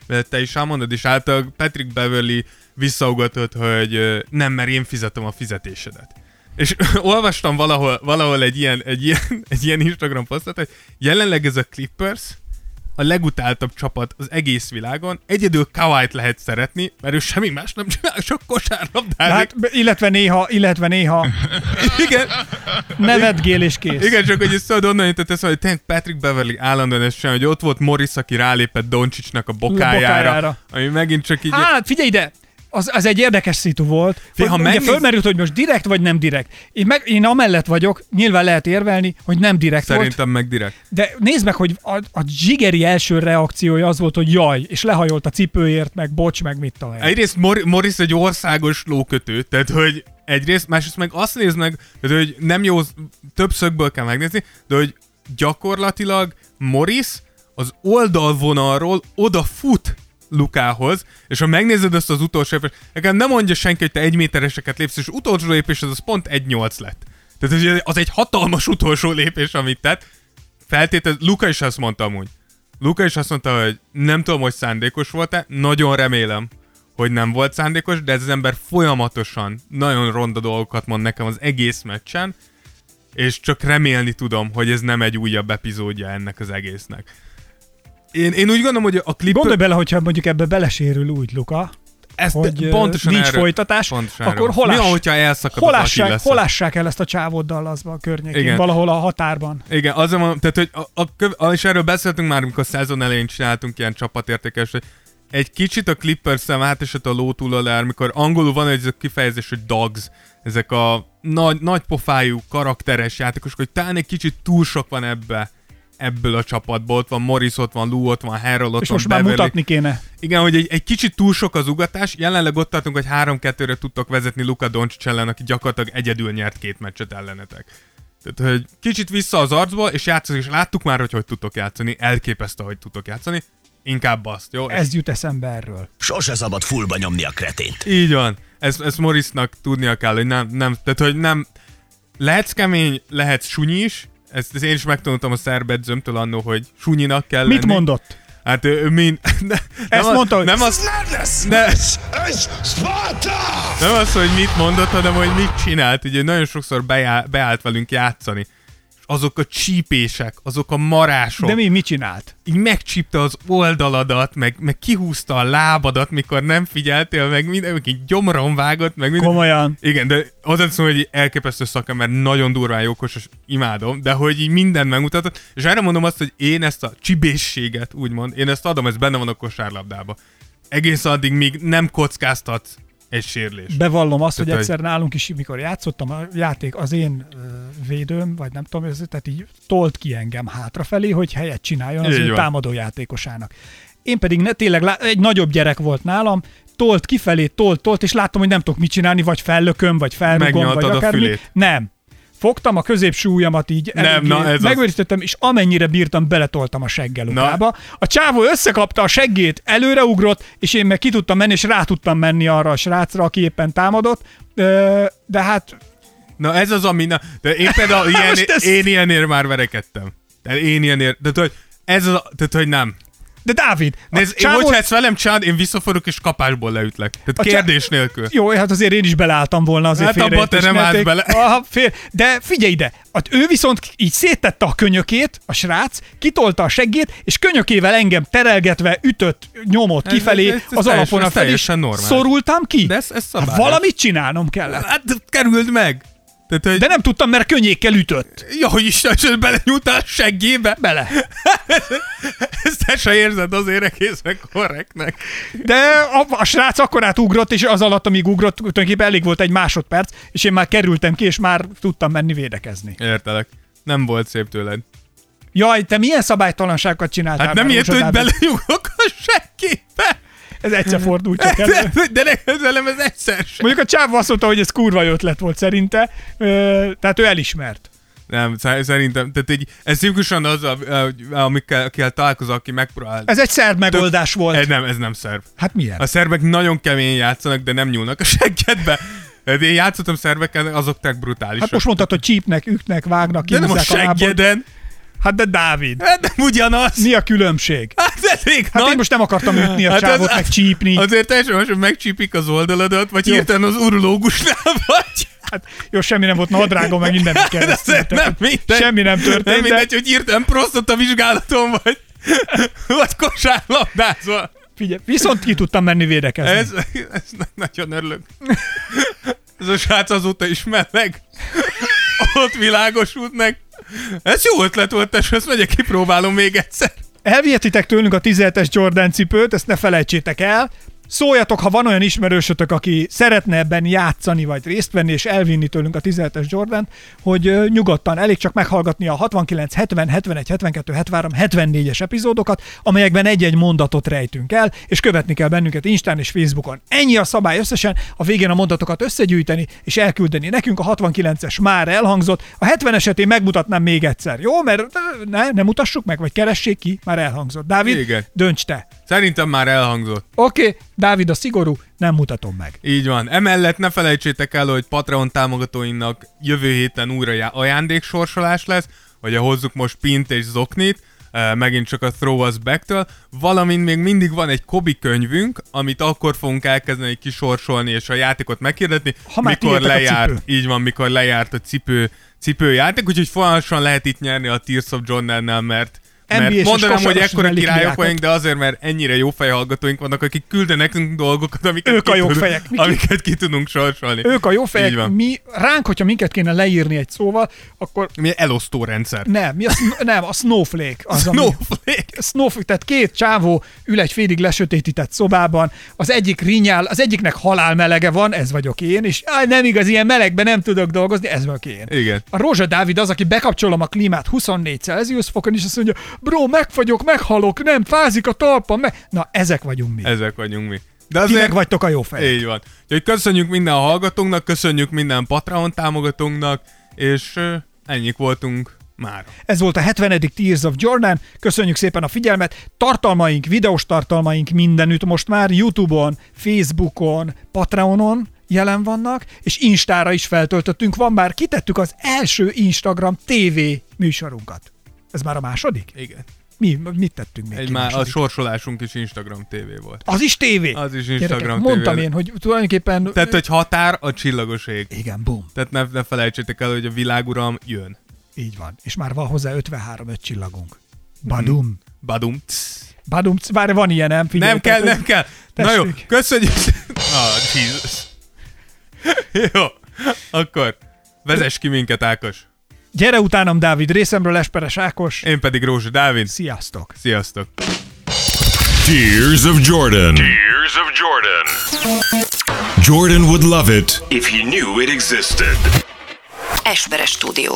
mielőtt te is elmondod, és általában Patrick Beverly visszaugatott, hogy nem, mert én fizetem a fizetésedet. És olvastam valahol, valahol egy, ilyen, egy, ilyen, egy ilyen Instagram posztot, hogy jelenleg ez a Clippers a legutáltabb csapat az egész világon. Egyedül Kawait lehet szeretni, mert ő semmi más nem csinál, csak kosárlabdázik. Hát, illetve néha, illetve néha igen, nevetgél és kész. igen, csak hogy ezt tudod onnan jutott eszembe, hogy tényleg Patrick Beverly állandóan ez sem, hogy ott volt Morris, aki rálépett Doncsicsnak a bokájára, bokájára. ami megint csak így... Hát figyelj ide! Az, az egy érdekes szitu volt. Figyelj, ha ugye megnéz- fölmerült, hogy most direkt vagy nem direkt. Én, meg, én amellett vagyok, nyilván lehet érvelni, hogy nem direkt volt, Szerintem meg direkt. de nézd meg, hogy a, a zsigeri első reakciója az volt, hogy jaj, és lehajolt a cipőért, meg bocs, meg mit én. Egyrészt Mor- Morris egy országos lókötő, tehát hogy egyrészt, másrészt meg azt nézd meg, tehát, hogy nem jó, több szögből kell megnézni, de hogy gyakorlatilag Morris az oldalvonalról oda fut Lukához, és ha megnézed ezt az utolsó lépést, nekem nem mondja senki, hogy te egy métereseket lépsz, és utolsó lépés az, az pont 1.8 lett. Tehát az egy hatalmas utolsó lépés, amit tett. Feltétel, Luka is azt mondta amúgy. Luka is azt mondta, hogy nem tudom, hogy szándékos volt-e, nagyon remélem, hogy nem volt szándékos, de ez az ember folyamatosan nagyon ronda dolgokat mond nekem az egész meccsen, és csak remélni tudom, hogy ez nem egy újabb epizódja ennek az egésznek. Én, én úgy gondolom, hogy a klip... Gondolj bele, hogyha mondjuk ebbe belesérül úgy, Luka, ezt hogy pontosan nincs erről, folytatás, pontosan akkor erről. hol áss- van, hogyha elszakad hol az ássák, Achilles-e? hol ássák el ezt a csávót Dallasba a környékén, Igen. valahol a határban. Igen, azért mondom, tehát, hogy a, a, a, és erről beszéltünk már, amikor a szezon elején csináltunk ilyen csapatértékes, hogy egy kicsit a Clippers szem átesett a ló túl alá, amikor angolul van egy kifejezés, hogy dogs, ezek a nagy, nagy pofájú, karakteres játékosok, hogy talán egy kicsit túl sok van ebbe ebből a csapatból. Ott van Morris, ott van Lou, ott van Harrell, ott És van most már Beverly. mutatni kéne. Igen, hogy egy, egy kicsit túl sok az ugatás. Jelenleg ott tartunk, hogy 3-2-re tudtok vezetni Luka Doncic ellen, aki gyakorlatilag egyedül nyert két meccset ellenetek. Tehát, hogy kicsit vissza az arcból, és játszani, és láttuk már, hogy hogy tudtok játszani. Elképesztő, hogy tudtok játszani. Inkább azt, jó? Ez jut eszembe erről. Sose szabad fullba nyomni a kretént. Így van. Ezt, ezt Morrisnak tudnia kell, hogy nem, nem, tehát, hogy nem, lehetsz kemény, lehetsz sunyi is, ezt, ezt én is megtanultam a szerbedzőmtől annó, hogy sunyinak kell Mit lenni. mondott? Hát ő, ő mind... Ne, Ezt nem, mondta, hogy- Nem az, Nem lesz! Ne. Nem az, hogy mit mondott, hanem hogy mit csinált. Ugye nagyon sokszor beáll, beállt velünk játszani. Azok a csípések, azok a marások. De mi, mit csinált? Így megcsípte az oldaladat, meg, meg kihúzta a lábadat, mikor nem figyeltél, meg minden, meg így gyomron vágott, meg minden. Komolyan. Igen, de az azt mondom, hogy elképesztő szakember, nagyon durván jókos, és imádom, de hogy így mindent megmutatott, és erre mondom azt, hogy én ezt a csibészséget, úgymond, én ezt adom, ez benne van a kosárlabdába. Egész addig, míg nem kockáztat egy sérülés. Bevallom azt, hogy Tehát, egyszer nálunk is, mikor játszottam, a játék az én védőm, vagy nem tudom, ez, tehát így tolt ki engem hátrafelé, hogy helyet csináljon az van. támadó játékosának. Én pedig ne, tényleg lá- egy nagyobb gyerek volt nálam, tolt kifelé, tolt, tolt, és láttam, hogy nem tudok mit csinálni, vagy fellököm, vagy felrugom, vagy akármi. Nem. Fogtam a középső ujjamat így, Nem, na ez az. megőriztettem, és amennyire bírtam, beletoltam a seggel utába. A csávó összekapta a seggét, előreugrott, és én meg ki tudtam menni, és rá tudtam menni arra a srácra, aki éppen támadott. De hát Na ez az, ami... Na, de én például ilyen, Most ez- én ilyenért már verekedtem. Tehát én ilyenért... Tehát, hogy ez az, a- tehát, hogy nem. De Dávid, Nézd, én, csávó- hogyha ezt velem csinálod, én visszafordulok és kapásból leütlek. Tehát A csá- kérdés nélkül. Jó, hát azért én is beleálltam volna azért Hát abba te nem állsz bele. Aha, fél. De figyelj ide, hát ő viszont így széttette a könyökét, a srác, kitolta a seggét, és könyökével engem terelgetve ütött, nyomott Ez- kifelé ez- ez az teljesen- alapon a ez felé, szorultam ki. De ez- ez hát valamit csinálnom kellett. Hát kerüld meg! Tehát, hogy... De nem tudtam, mert könnyékkel ütött. Ja, hogy Isten, és belenyúltál a seggébe? Bele. Ezt te se érzed azért egészen korrektnek. De a, a srác akkor ugrott, és az alatt, amíg ugrott, tulajdonképpen elég volt egy másodperc, és én már kerültem ki, és már tudtam menni védekezni. Értelek. Nem volt szép tőled. Jaj, te milyen szabálytalanságokat csináltál? Hát nem ilyet, hogy belenyúlok a seggébe. Ez egyszer fordult csak elő. De, de neked velem ez egyszer sem. Mondjuk a csávó azt mondta, hogy ez kurva jó ötlet volt szerinte, tehát ő elismert. Nem, sz- szerintem, tehát így, ez tipikusan az, amikkel, találkozol, aki megpróbál. Ez egy szerb megoldás volt. Ez nem, ez nem szerb. Hát milyen? A szerbek nagyon kemény játszanak, de nem nyúlnak a seggedbe. Hát Én játszottam szerbeken, azok tök brutálisak. Hát most mondtad, hogy csípnek, ütnek, vágnak, de nem a seggeden. Hát de Dávid, Hát nem ugyanaz. mi a különbség? Hát elég Hát nagy. én most nem akartam ütni a Hát csávot, az- meg csípni. Azért teljesen hogy megcsípik az oldaladat, vagy Jó. hirtelen az urológusnál vagy. Hát jó, semmi nem volt nadrágom, meg minden De keresztül. nem mindegy. Semmi nem történt, Nem de- mindegy, hogy hirtelen prostata vizsgálaton vagy. Vagy kosárlabdázva. Figyelj, viszont ki tudtam menni védekezni. Ez, ez na- nagyon örülök. Ez a srác azóta is meleg. Ott világosult meg. Ez jó ötlet volt, és ezt megyek, kipróbálom még egyszer. Elvihetitek tőlünk a 17-es Jordan cipőt, ezt ne felejtsétek el. Szóljatok, ha van olyan ismerősötök, aki szeretne ebben játszani, vagy részt venni, és elvinni tőlünk a 17-es Jordan, hogy nyugodtan elég csak meghallgatni a 69, 70, 71, 72, 73, 74-es epizódokat, amelyekben egy-egy mondatot rejtünk el, és követni kell bennünket Instán és Facebookon. Ennyi a szabály összesen, a végén a mondatokat összegyűjteni, és elküldeni. Nekünk a 69-es már elhangzott, a 70 esetén megmutatnám még egyszer, jó? Mert ne, ne mutassuk meg, vagy keressék ki, már elhangzott. Dávid, Igen. dönts te. Szerintem már elhangzott. Oké, okay, Dávid a szigorú, nem mutatom meg. Így van. Emellett ne felejtsétek el, hogy Patreon támogatóinknak jövő héten újra já- ajándéksorsolás lesz, hogy hozzuk most Pint és Zoknit, eh, megint csak a Throw Us Back-től, valamint még mindig van egy Kobi könyvünk, amit akkor fogunk elkezdeni kisorsolni és a játékot meghirdetni, Ha már mikor kijöttek a lejárt, cipő. így van, mikor lejárt a cipő, cipőjáték, úgyhogy folyamatosan lehet itt nyerni a Tears of Jordan-nel, mert mert mondanám, hogy ekkora királyok vagyunk, de azért, mert ennyire jó fejhallgatóink vannak, akik küldenek nekünk dolgokat, amiket, Ők a jó tudunk- fejek. Amiket ki tudunk sorsolni. Ők a jó fejek, mi, ránk, hogyha minket kéne leírni egy szóval, akkor Mi elosztó rendszer. nem, mi a, nem, a snowflake. Az, ami- Snowflake. Snowflake, tehát két csávó ül egy félig lesötétített szobában, az egyik rinyál, az egyiknek halál melege van, ez vagyok én, és áj, nem igaz, ilyen melegben nem tudok dolgozni, ez vagyok én. Igen. A Rózsa Dávid az, aki bekapcsolom a klímát 24 Celsius fokon, és azt mondja, bro, megfagyok, meghalok, nem, fázik a talpam, meg... Na, ezek vagyunk mi. Ezek vagyunk mi. De Ti azért... meg vagytok a jó fejek. Így van. Úgyhogy köszönjük minden hallgatónknak, köszönjük minden Patreon támogatónknak, és ennyik voltunk már. Ez volt a 70. Tears of Jordan. Köszönjük szépen a figyelmet. Tartalmaink, videós tartalmaink mindenütt most már YouTube-on, Facebookon, Patreonon jelen vannak, és Instára is feltöltöttünk. Van már, kitettük az első Instagram TV műsorunkat. Ez már a második? Igen. Mi, mit tettünk még Egy már a sorsolásunk is Instagram TV volt. Az is tévé. Az is Gyerekek, Instagram Mondtam TV. én, hogy tulajdonképpen... Tehát, hogy határ a csillagos ég. Igen, bum. Tehát ne, ne felejtsétek el, hogy a világuram jön. Így van. És már van hozzá 53 öt csillagunk. Badum. Badum. Tsz. Badum, bár van ilyen, nem? Figyelj, Nem kell, nem kell. Na jó, köszönjük. Ah, Jesus. Jó, akkor vezess ki minket, Ákos. Gyere utánam, Dávid, részemről Esperes Ákos. Én pedig Rózsa Dávid. Sziasztok! Sziasztok. Tears of Jordan. Tears of Jordan. Jordan would love it If you knew it existed. Esperes stúdió.